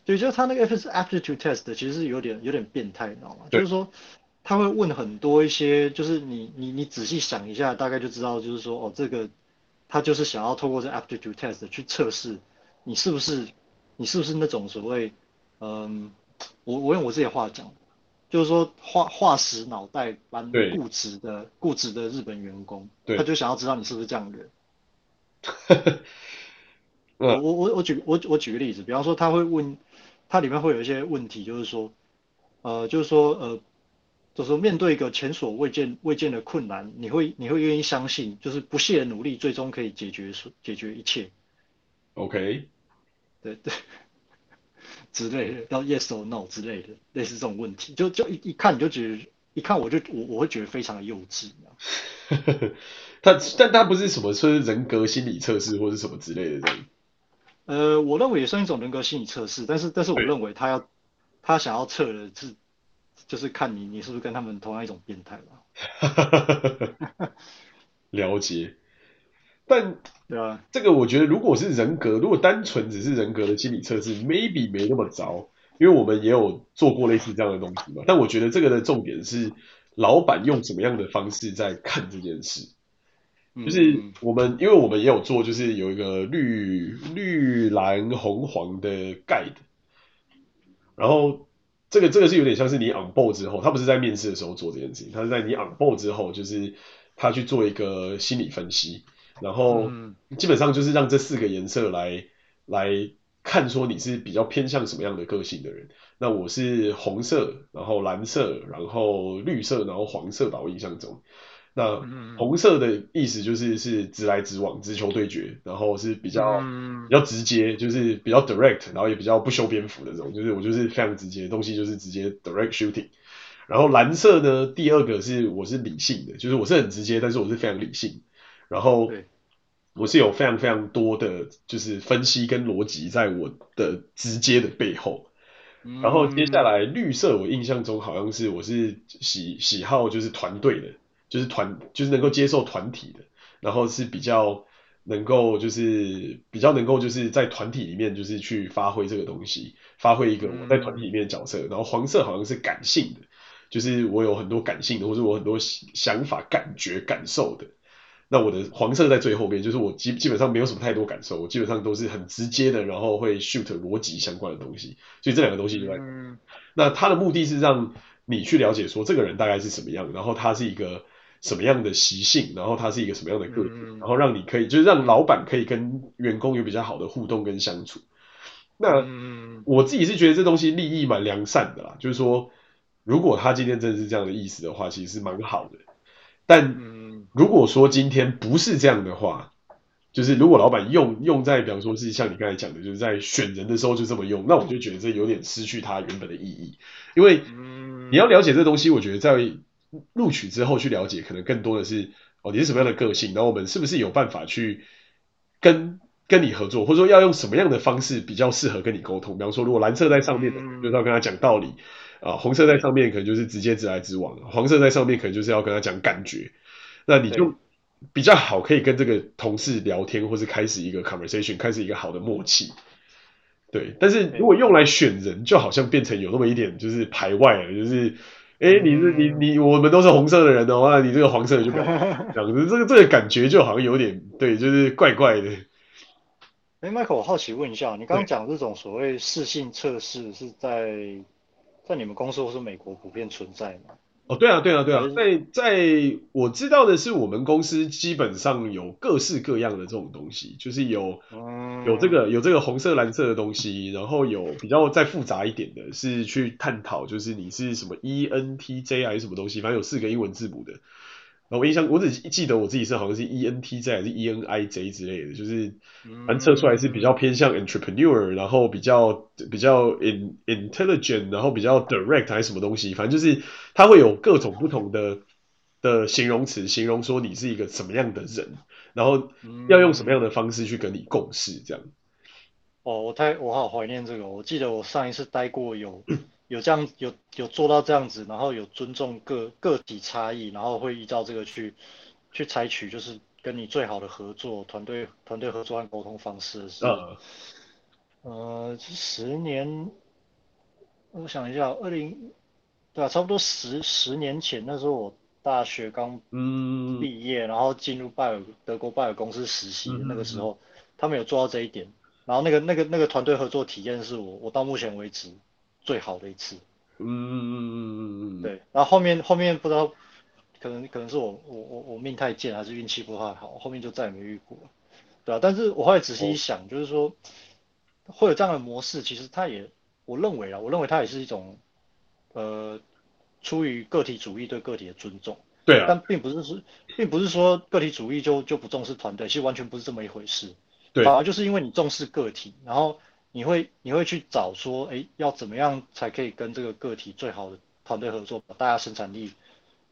对，就是他那个 aptitude test 其实是有点有点变态，你知道吗？就是说他会问很多一些，就是你你你仔细想一下，大概就知道，就是说哦，这个他就是想要透过这 aptitude test 去测试你是不是你是不是那种所谓嗯，我我用我自己的话讲。就是说化化石脑袋般固执的固执的日本员工，他就想要知道你是不是这样的人。我我我我举我我举个例子，比方说他会问，他里面会有一些问题，就是说，呃，就是说呃，就是说面对一个前所未见未见的困难，你会你会愿意相信，就是不懈的努力最终可以解决解决一切。OK，对对。之类的，要 yes or no 之类的，类似这种问题，就就一一看你就觉得，一看我就我我会觉得非常的幼稚，他但他不是什么说人格心理测试或者什么之类的这样。呃，我认为也算一种人格心理测试，但是但是我认为他要他想要测的是，就是看你你是不是跟他们同样一种变态吧。了解。但对啊，这个我觉得，如果是人格，如果单纯只是人格的心理测试，maybe 没那么糟，因为我们也有做过类似这样的东西嘛。但我觉得这个的重点是，老板用什么样的方式在看这件事。就是我们，因为我们也有做，就是有一个绿绿蓝红黄的 guide，然后这个这个是有点像是你 on board 之后，他不是在面试的时候做这件事情，他是在你 on board 之后，就是他去做一个心理分析。然后基本上就是让这四个颜色来来看，说你是比较偏向什么样的个性的人。那我是红色，然后蓝色，然后绿色，然后黄色吧，我印象中。那红色的意思就是是直来直往，直球对决，然后是比较比较直接，就是比较 direct，然后也比较不修边幅的这种，就是我就是非常直接，东西就是直接 direct shooting。然后蓝色呢，第二个是我是理性的，就是我是很直接，但是我是非常理性。然后，我是有非常非常多的，就是分析跟逻辑在我的直接的背后。然后接下来绿色，我印象中好像是我是喜喜好就是团队的，就是团就是能够接受团体的，然后是比较能够就是比较能够就是在团体里面就是去发挥这个东西，发挥一个我在团体里面的角色。然后黄色好像是感性的，就是我有很多感性的，或者我很多想法、感觉、感受的。那我的黄色在最后面，就是我基基本上没有什么太多感受，我基本上都是很直接的，然后会 shoot 逻辑相关的东西，所以这两个东西就在。嗯、那他的目的是让你去了解说这个人大概是什么样，然后他是一个什么样的习性，然后他是一个什么样的个体，嗯、然后让你可以就是让老板可以跟员工有比较好的互动跟相处。那我自己是觉得这东西利益蛮良善的啦，就是说，如果他今天真的是这样的意思的话，其实是蛮好的。但如果说今天不是这样的话，就是如果老板用用在，比方说是像你刚才讲的，就是在选人的时候就这么用，那我就觉得这有点失去它原本的意义。因为你要了解这东西，我觉得在录取之后去了解，可能更多的是哦，你是什么样的个性，然后我们是不是有办法去跟跟你合作，或者说要用什么样的方式比较适合跟你沟通。比方说，如果蓝色在上面的，就是要跟他讲道理啊；红色在上面可能就是直接直来直往；黄色在上面可能就是要跟他讲感觉。那你就。比较好，可以跟这个同事聊天，或是开始一个 conversation，开始一个好的默契。对，但是如果用来选人，就好像变成有那么一点就是排外了，就是，哎、欸，你是你你我们都是红色的人的话，你这个黄色的就不 这样子，这个这个感觉就好像有点对，就是怪怪的。哎、欸、，Michael，我好奇问一下，你刚刚讲这种所谓试性测试是在在你们公司或是美国普遍存在吗？哦，对啊，对啊，对啊，在在我知道的是，我们公司基本上有各式各样的这种东西，就是有有这个有这个红色蓝色的东西，然后有比较再复杂一点的，是去探讨，就是你是什么 ENTJ 还是什么东西，反正有四个英文字母的。然后我印象，我只记得我自己是好像是 ENTJ 还是 ENIJ 之类的，就是反正测出来是比较偏向 entrepreneur，然后比较比较 in intelligent，然后比较 direct 还是什么东西，反正就是它会有各种不同的的形容词，形容说你是一个什么样的人，然后要用什么样的方式去跟你共事这样。哦，我太我好怀念这个，我记得我上一次待过有。有这样有有做到这样子，然后有尊重个个体差异，然后会依照这个去去采取，就是跟你最好的合作团队团队合作和沟通方式是。呃，呃，十年，我想一下，二零，对啊，差不多十十年前，那时候我大学刚毕业，嗯、然后进入拜尔德国拜尔公司实习，那个时候、嗯、他们有做到这一点，然后那个那个那个团队合作体验是我我到目前为止。最好的一次，嗯嗯嗯嗯嗯对，然后后面后面不知道，可能可能是我我我我命太贱，还是运气不太好，后面就再也没遇过，对啊，但是我后来仔细一想，哦、就是说会有这样的模式，其实它也，我认为啊，我认为它也是一种，呃，出于个体主义对个体的尊重，对啊，但并不是说，并不是说个体主义就就不重视团队，其实完全不是这么一回事，对，反而就是因为你重视个体，然后。你会你会去找说，哎，要怎么样才可以跟这个个体最好的团队合作，把大家生产力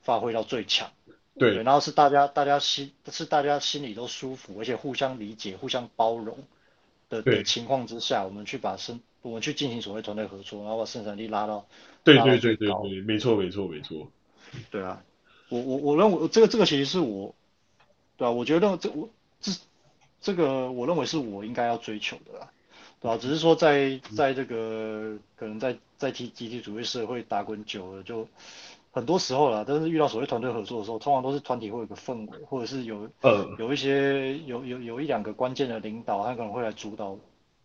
发挥到最强？对，对，然后是大家大家心是大家心里都舒服，而且互相理解、互相包容的的情况之下，我们去把生我们去进行所谓团队合作，然后把生产力拉到对对对对对，没错没错没错。对啊，我我我认为这个这个其实是我，对啊，我觉得这我这这个我认为是我应该要追求的啦。啊，只是说在在这个可能在在集集体主义社会打滚久了，就很多时候啦，但是遇到所谓团队合作的时候，通常都是团体会有个氛围，或者是有呃有一些有有有一两个关键的领导，他可能会来主导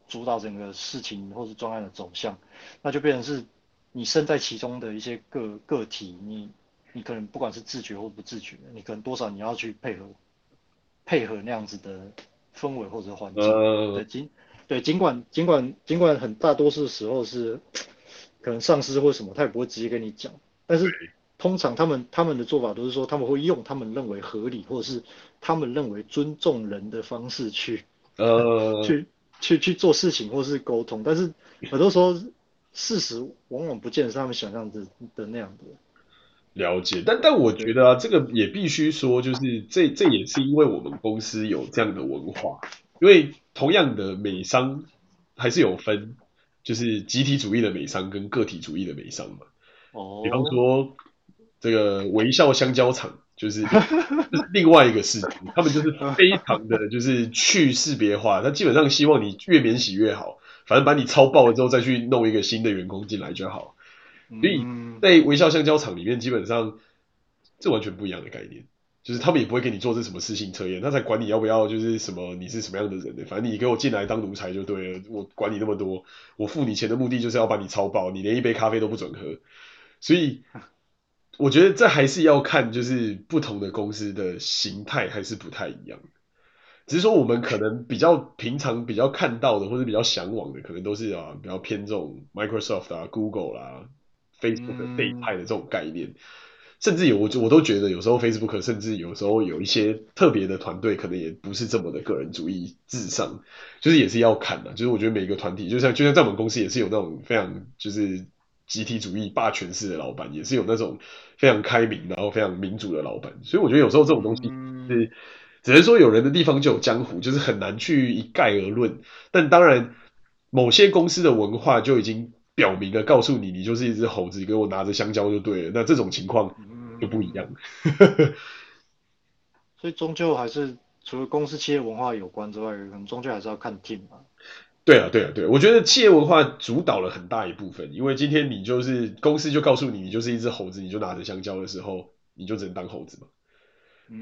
主导整个事情或是专案的走向，那就变成是你身在其中的一些个个体，你你可能不管是自觉或不自觉，你可能多少你要去配合配合那样子的氛围或者环境，呃、对，经。对，尽管尽管尽管很大多数时候是可能上司或什么，他也不会直接跟你讲，但是通常他们他们的做法都是说，他们会用他们认为合理或者是他们认为尊重人的方式去呃去去去做事情或是沟通，但是很多时候事实往往不见得是他们想象的的那样的。了解，但但我觉得啊，这个也必须说，就是这这也是因为我们公司有这样的文化。因为同样的美商还是有分，就是集体主义的美商跟个体主义的美商嘛。哦。比方说这个微笑香蕉厂就是就 是另外一个事情，他们就是非常的就是去识别化，他基本上希望你越免洗越好，反正把你超爆了之后再去弄一个新的员工进来就好。所以在微笑香蕉厂里面，基本上这完全不一样的概念。就是他们也不会给你做这什么事情测验，他才管你要不要，就是什么你是什么样的人呢？反正你给我进来当奴才就对了，我管你那么多，我付你钱的目的就是要把你操爆，你连一杯咖啡都不准喝。所以我觉得这还是要看，就是不同的公司的形态还是不太一样。只是说我们可能比较平常比较看到的或者比较向往的，可能都是啊比较偏这种 Microsoft 啊、Google 啦、啊、Facebook 的这一派的这种概念。嗯甚至有我我都觉得有时候 Facebook 甚至有时候有一些特别的团队可能也不是这么的个人主义至上，就是也是要看的。就是我觉得每一个团体，就像就像在我们公司也是有那种非常就是集体主义霸权式的老板，也是有那种非常开明然后非常民主的老板。所以我觉得有时候这种东西是只能说有人的地方就有江湖，就是很难去一概而论。但当然某些公司的文化就已经。表明了，告诉你，你就是一只猴子，给我拿着香蕉就对了。那这种情况就不一样。嗯、所以终究还是除了公司企业文化有关之外，可能终究还是要看 team 嘛。对啊，对啊，对啊，我觉得企业文化主导了很大一部分。因为今天你就是公司就告诉你，你就是一只猴子，你就拿着香蕉的时候，你就只能当猴子嘛。嗯、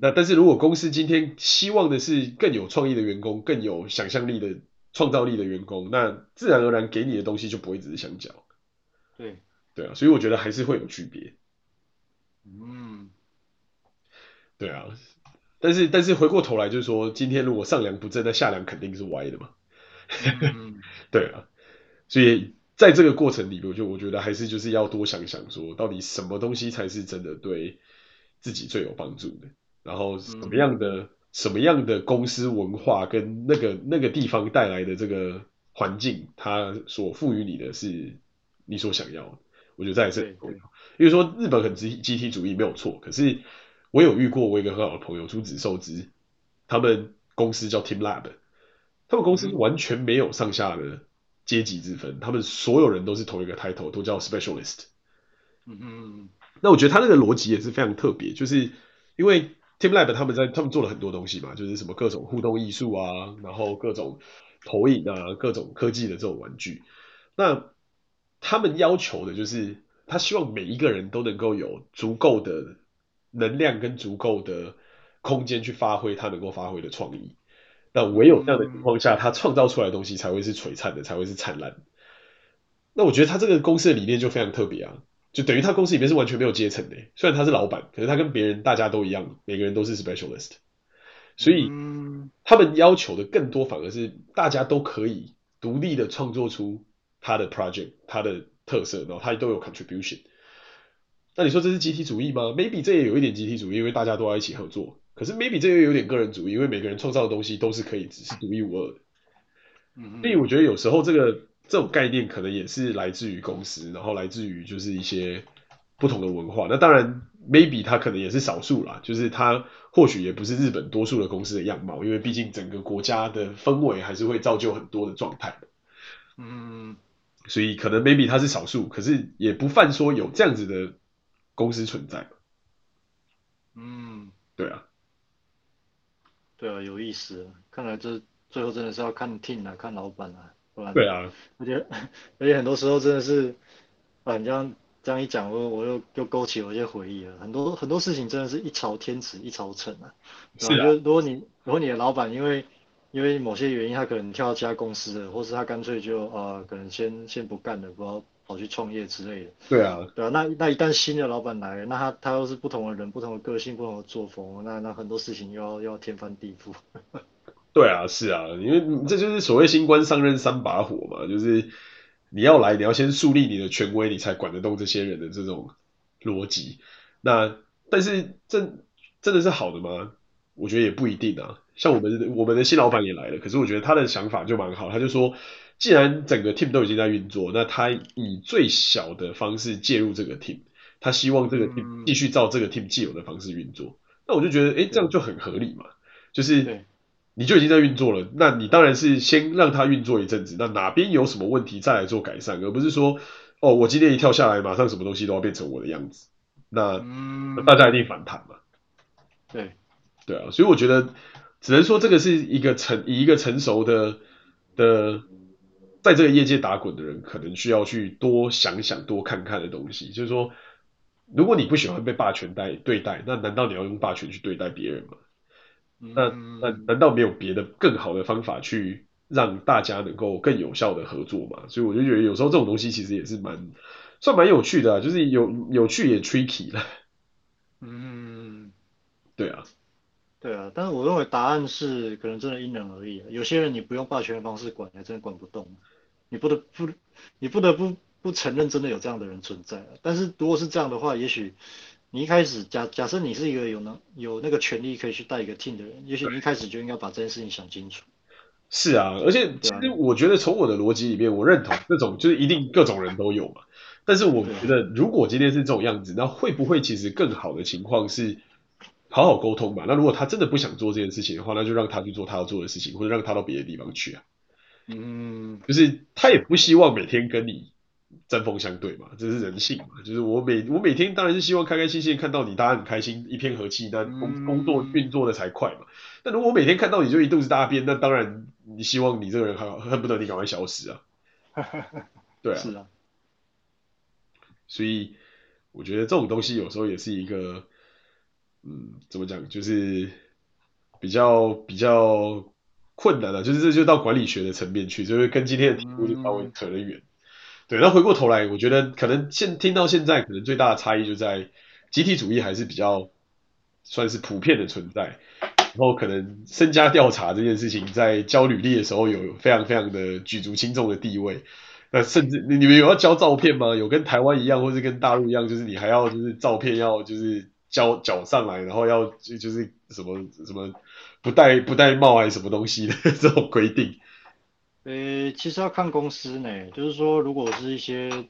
那那但是如果公司今天希望的是更有创意的员工，更有想象力的。创造力的员工，那自然而然给你的东西就不会只是香蕉。对，对啊，所以我觉得还是会有区别。嗯，对啊，但是但是回过头来就是说，今天如果上梁不正，那下梁肯定是歪的嘛。嗯，对啊，所以在这个过程里，我就我觉得还是就是要多想想说，到底什么东西才是真的对自己最有帮助的，然后什么样的。嗯。什么样的公司文化跟那个那个地方带来的这个环境，它所赋予你的是你所想要的，我觉得这也是很重要。因为说日本很集集体主义没有错，可是我有遇过我一个很好的朋友朱子寿之，他们公司叫 Team Lab，他们公司完全没有上下的阶级之分，他们所有人都是同一个 title，都叫 Specialist。嗯嗯，那我觉得他那个逻辑也是非常特别，就是因为。TeamLab 他们在他们做了很多东西嘛，就是什么各种互动艺术啊，然后各种投影啊，各种科技的这种玩具。那他们要求的就是，他希望每一个人都能够有足够的能量跟足够的空间去发挥他能够发挥的创意。那唯有这样的情况下，他创造出来的东西才会是璀璨的，才会是灿烂。那我觉得他这个公司的理念就非常特别啊。就等于他公司里面是完全没有阶层的，虽然他是老板，可是他跟别人大家都一样，每个人都是 specialist，所以他们要求的更多反而是大家都可以独立的创作出他的 project，他的特色，然后他都有 contribution。那你说这是集体主义吗？Maybe 这也有一点集体主义，因为大家都要一起合作。可是 Maybe 这也有点个人主义，因为每个人创造的东西都是可以只是独一无二的。所以我觉得有时候这个。这种概念可能也是来自于公司，然后来自于就是一些不同的文化。那当然，maybe 它可能也是少数啦，就是它或许也不是日本多数的公司的样貌，因为毕竟整个国家的氛围还是会造就很多的状态。嗯，所以可能 maybe 它是少数，可是也不犯说有这样子的公司存在。嗯，对啊，对啊，有意思。看来这最后真的是要看 team 啊，看老板啊。对啊，而且而且很多时候真的是，啊，你这样这样一讲，我我又又勾起我一些回忆了。很多很多事情真的是一朝天子一朝臣啊。是啊。就如果你如果你的老板因为因为某些原因，他可能跳到其他公司了，或是他干脆就啊、呃，可能先先不干了，不要跑去创业之类的。对啊。对啊，那那一旦新的老板来了，那他他又是不同的人，不同的个性，不同的作风，那那很多事情又要又要天翻地覆。对啊，是啊，因为这就是所谓新官上任三把火嘛，就是你要来，你要先树立你的权威，你才管得动这些人的这种逻辑。那但是这真的是好的吗？我觉得也不一定啊。像我们我们的新老板也来了，可是我觉得他的想法就蛮好，他就说，既然整个 team 都已经在运作，那他以最小的方式介入这个 team，他希望这个 team 继续照这个 team 既有的方式运作。那我就觉得，哎，这样就很合理嘛，就是。你就已经在运作了，那你当然是先让它运作一阵子，那哪边有什么问题再来做改善，而不是说，哦，我今天一跳下来，马上什么东西都要变成我的样子，那，那大家一定反弹嘛。对，对啊，所以我觉得只能说这个是一个成以一个成熟的的，在这个业界打滚的人，可能需要去多想想、多看看的东西，就是说，如果你不喜欢被霸权待对待，那难道你要用霸权去对待别人吗？那那难道没有别的更好的方法去让大家能够更有效的合作吗？所以我就觉得有时候这种东西其实也是蛮算蛮有趣的啊，就是有有趣也 tricky 了。嗯，对啊。对啊，但是我认为答案是可能真的因人而异。啊有些人你不用霸权的方式管，还真的管不动。你不得不，你不得不不承认真的有这样的人存在。但是如果是这样的话，也许你一开始假假设你是一个有能有那个权利可以去带一个 team 的人，也许你一开始就应该把这件事情想清楚。是啊，而且其实我觉得从我的逻辑里面，我认同这种就是一定各种人都有嘛。但是我觉得如果今天是这种样子，那会不会其实更好的情况是？好好沟通吧。那如果他真的不想做这件事情的话，那就让他去做他要做的事情，或者让他到别的地方去啊。嗯，就是他也不希望每天跟你针锋相对嘛，这是人性嘛。就是我每我每天当然是希望开开心心看到你，大家很开心，一片和气，那工工作运作的才快嘛。但如果我每天看到你就一肚子大便，那当然你希望你这个人还恨不得你赶快消失啊。对啊。是啊。所以我觉得这种东西有时候也是一个。嗯，怎么讲？就是比较比较困难的，就是这就到管理学的层面去，就是跟今天的题目就稍微扯得远。对，那回过头来，我觉得可能现听到现在，可能最大的差异就在集体主义还是比较算是普遍的存在，然后可能身家调查这件事情在交履历的时候有非常非常的举足轻重的地位。那甚至你们有要交照片吗？有跟台湾一样，或是跟大陆一样，就是你还要就是照片要就是。交缴上来，然后要就就是什么什么不戴不戴帽还是什么东西的 这种规定。呃，其实要看公司呢，就是说如果是一些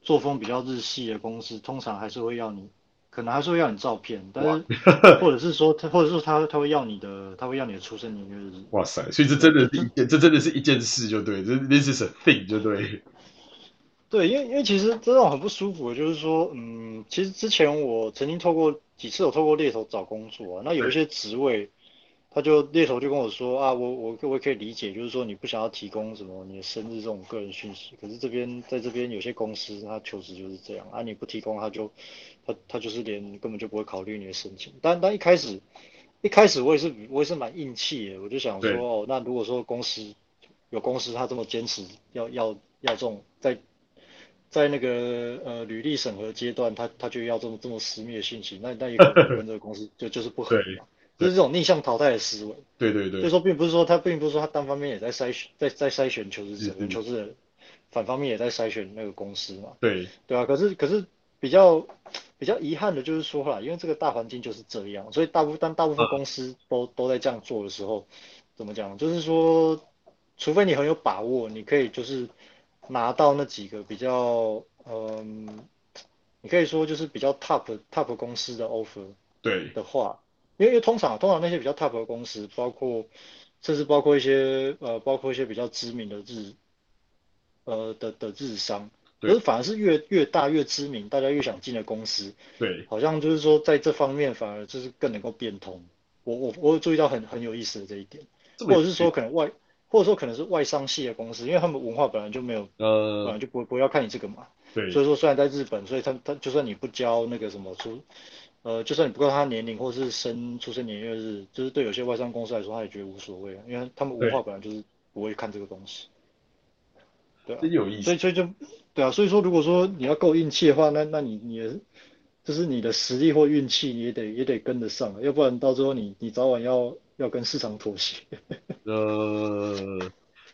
作风比较日系的公司，通常还是会要你，可能还是会要你照片，但是 或者是说他或者是说他他会要你的，他会要你的出生年月日。哇塞，所以这真的是一件，这真的是一件事就对，这 this is a thing 就对。对，因为因为其实这种很不舒服，就是说，嗯，其实之前我曾经透过几次我透过猎头找工作啊，那有一些职位，他就猎头就跟我说啊，我我我可以理解，就是说你不想要提供什么你的生日这种个人讯息，可是这边在这边有些公司他求职就是这样啊，你不提供他就他他就是连根本就不会考虑你的申请，但但一开始一开始我也是我也是蛮硬气的，我就想说哦，那如果说公司有公司他这么坚持要要要这种在。在那个呃履历审核阶段，他他就要这么这么私密的信息，那那也可能跟这个公司 就就是不合嘛，就是这种逆向淘汰的思维。对对对。所以说，并不是说他并不是说他单方面也在筛选，在在筛选求职者，嗯、求职者反方面也在筛选那个公司嘛。对。对啊，可是可是比较比较遗憾的就是说啦，因为这个大环境就是这样，所以大部分当大部分公司都、啊、都在这样做的时候，怎么讲？就是说，除非你很有把握，你可以就是。拿到那几个比较，嗯，你可以说就是比较 top top 公司的 offer，对的话，因为因为通常通常那些比较 top 的公司，包括甚至包括一些呃包括一些比较知名的日，呃的的日商，可是反而是越越大越知名，大家越想进的公司，对，好像就是说在这方面反而就是更能够变通。我我我有注意到很很有意思的这一点，或者是说可能外。或者说可能是外商系的公司，因为他们文化本来就没有，呃，本来就不不要看你这个嘛。对。所以说虽然在日本，所以他他就算你不交那个什么出，呃，就算你不告诉他年龄或是生出生年月日，就是对有些外商公司来说，他也觉得无所谓，因为他们文化本来就是不会看这个东西。对。啊。真有意思。所以所以就，对啊，所以说如果说你要够硬气的话，那那你你就是你的实力或运气，你也得也得跟得上，要不然到最后你你早晚要。要跟市场妥协，呃，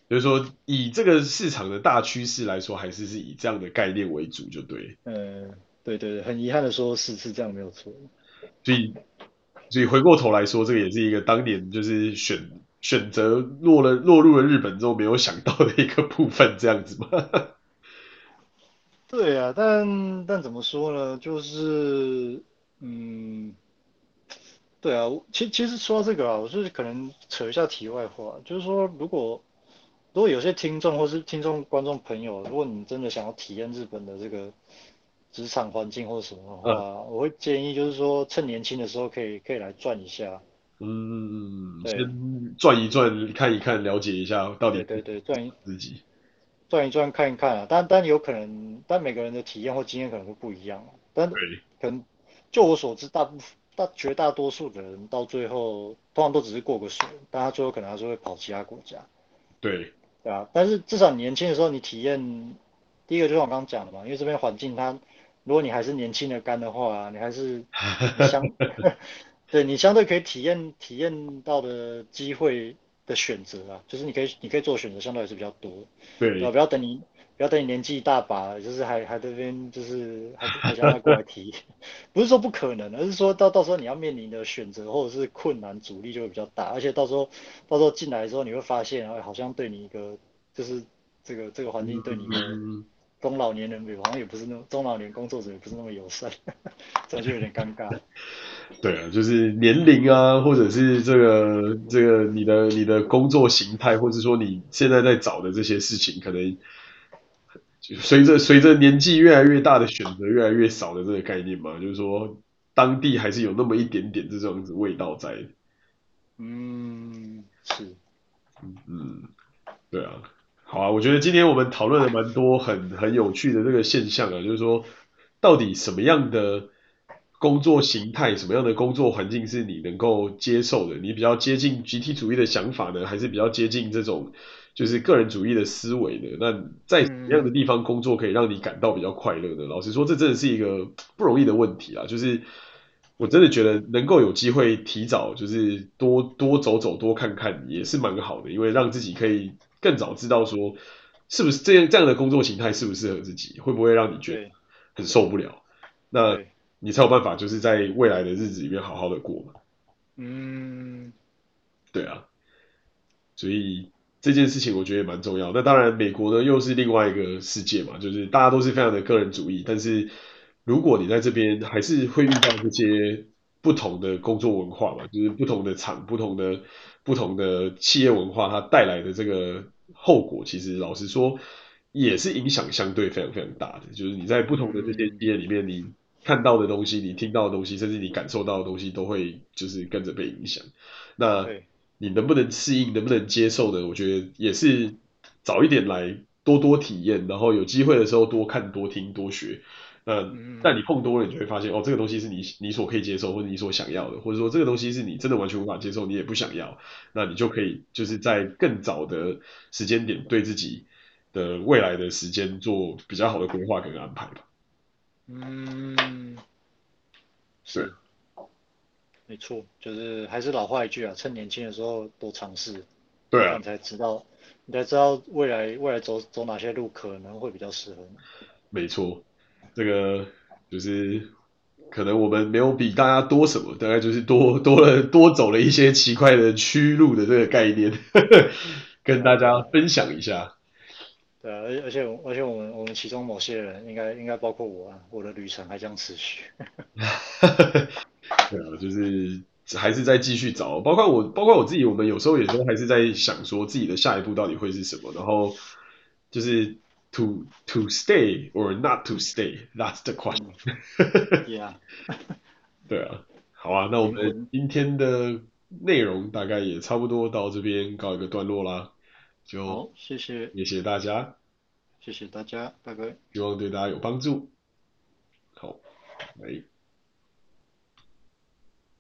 就是说以这个市场的大趋势来说，还是是以这样的概念为主，就对。呃，对对对，很遗憾的说，是是这样，没有错。所以，所以回过头来说，这个也是一个当年就是选选择落了落入了日本之后没有想到的一个部分，这样子吗？对啊，但但怎么说呢？就是嗯。对啊，其其实说到这个啊，我就是可能扯一下题外话，就是说，如果如果有些听众或是听众观众朋友，如果你真的想要体验日本的这个职场环境或者什么的话，嗯、我会建议就是说，趁年轻的时候可以可以来转一下。嗯，对，先转一转，看一看，了解一下到底。对对对，转一自己，转一转看一看啊，但但有可能，但每个人的体验或经验可能会不一样，但可能就我所知，大部分。大绝大多数的人到最后，通常都只是过个水，但他最后可能还是会跑其他国家。对，对啊。但是至少年轻的时候，你体验，第一个就是我刚刚讲的嘛，因为这边环境它，如果你还是年轻的肝的话，你还是相，对你相对可以体验体验到的机会的选择啊，就是你可以你可以做选择，相对还是比较多。对，不要等你不要等你年纪大把了，就是还还这边就是还还想要过来提，不是说不可能，而是说到到时候你要面临的选择或者是困难阻力就会比较大，而且到时候到时候进来的时候你会发现，好像对你一个就是这个这个环境对你的。嗯中老年人比好像也不是那么中老年工作者也不是那么友善，这就有点尴尬。对啊，就是年龄啊，或者是这个这个你的你的工作形态，或者说你现在在找的这些事情，可能随着随着年纪越来越大的选择越来越少的这个概念嘛，就是说当地还是有那么一点点这种子味道在。嗯，是，嗯嗯，对啊。好啊，我觉得今天我们讨论了蛮多很很有趣的这个现象啊，就是说到底什么样的工作形态、什么样的工作环境是你能够接受的？你比较接近集体主义的想法呢，还是比较接近这种就是个人主义的思维的？那在什么样的地方工作可以让你感到比较快乐呢？老实说，这真的是一个不容易的问题啊。就是我真的觉得能够有机会提早就是多多走走、多看看也是蛮好的，因为让自己可以。更早知道说是不是这样这样的工作形态适不适合自己，会不会让你觉得很受不了？那你才有办法就是在未来的日子里面好好的过嘛。嗯，对啊，所以这件事情我觉得也蛮重要。那当然，美国呢又是另外一个世界嘛，就是大家都是非常的个人主义。但是如果你在这边还是会遇到这些不同的工作文化嘛，就是不同的厂、不同的不同的企业文化，它带来的这个。后果其实老实说也是影响相对非常非常大的，就是你在不同的这些企业里面，你看到的东西、你听到的东西，甚至你感受到的东西，都会就是跟着被影响。那你能不能适应、能不能接受的？我觉得也是早一点来，多多体验，然后有机会的时候多看、多听、多学。那但你碰多了，你就会发现哦，这个东西是你你所可以接受或者你所想要的，或者说这个东西是你真的完全无法接受，你也不想要，那你就可以就是在更早的时间点对自己的未来的时间做比较好的规划跟安排吧。嗯，是，没错，就是还是老话一句啊，趁年轻的时候多尝试，对啊，你才知道，你才知道未来未来走走哪些路可能会比较适合你。没错。这个就是可能我们没有比大家多什么，大概就是多多了多走了一些奇怪的曲路的这个概念，跟大家分享一下。对啊，而而且而且我们我们其中某些人应该应该包括我啊，我的旅程还将持续。对啊，就是还是在继续找，包括我包括我自己，我们有时候也都还是在想说自己的下一步到底会是什么，然后就是。To to stay or not to stay, that's the question. Yeah. 对啊，好啊，那我们今天的内容大概也差不多到这边告一个段落啦。就好，谢谢，也谢谢大家，谢谢大家，拜拜。希望对大家有帮助。好，来。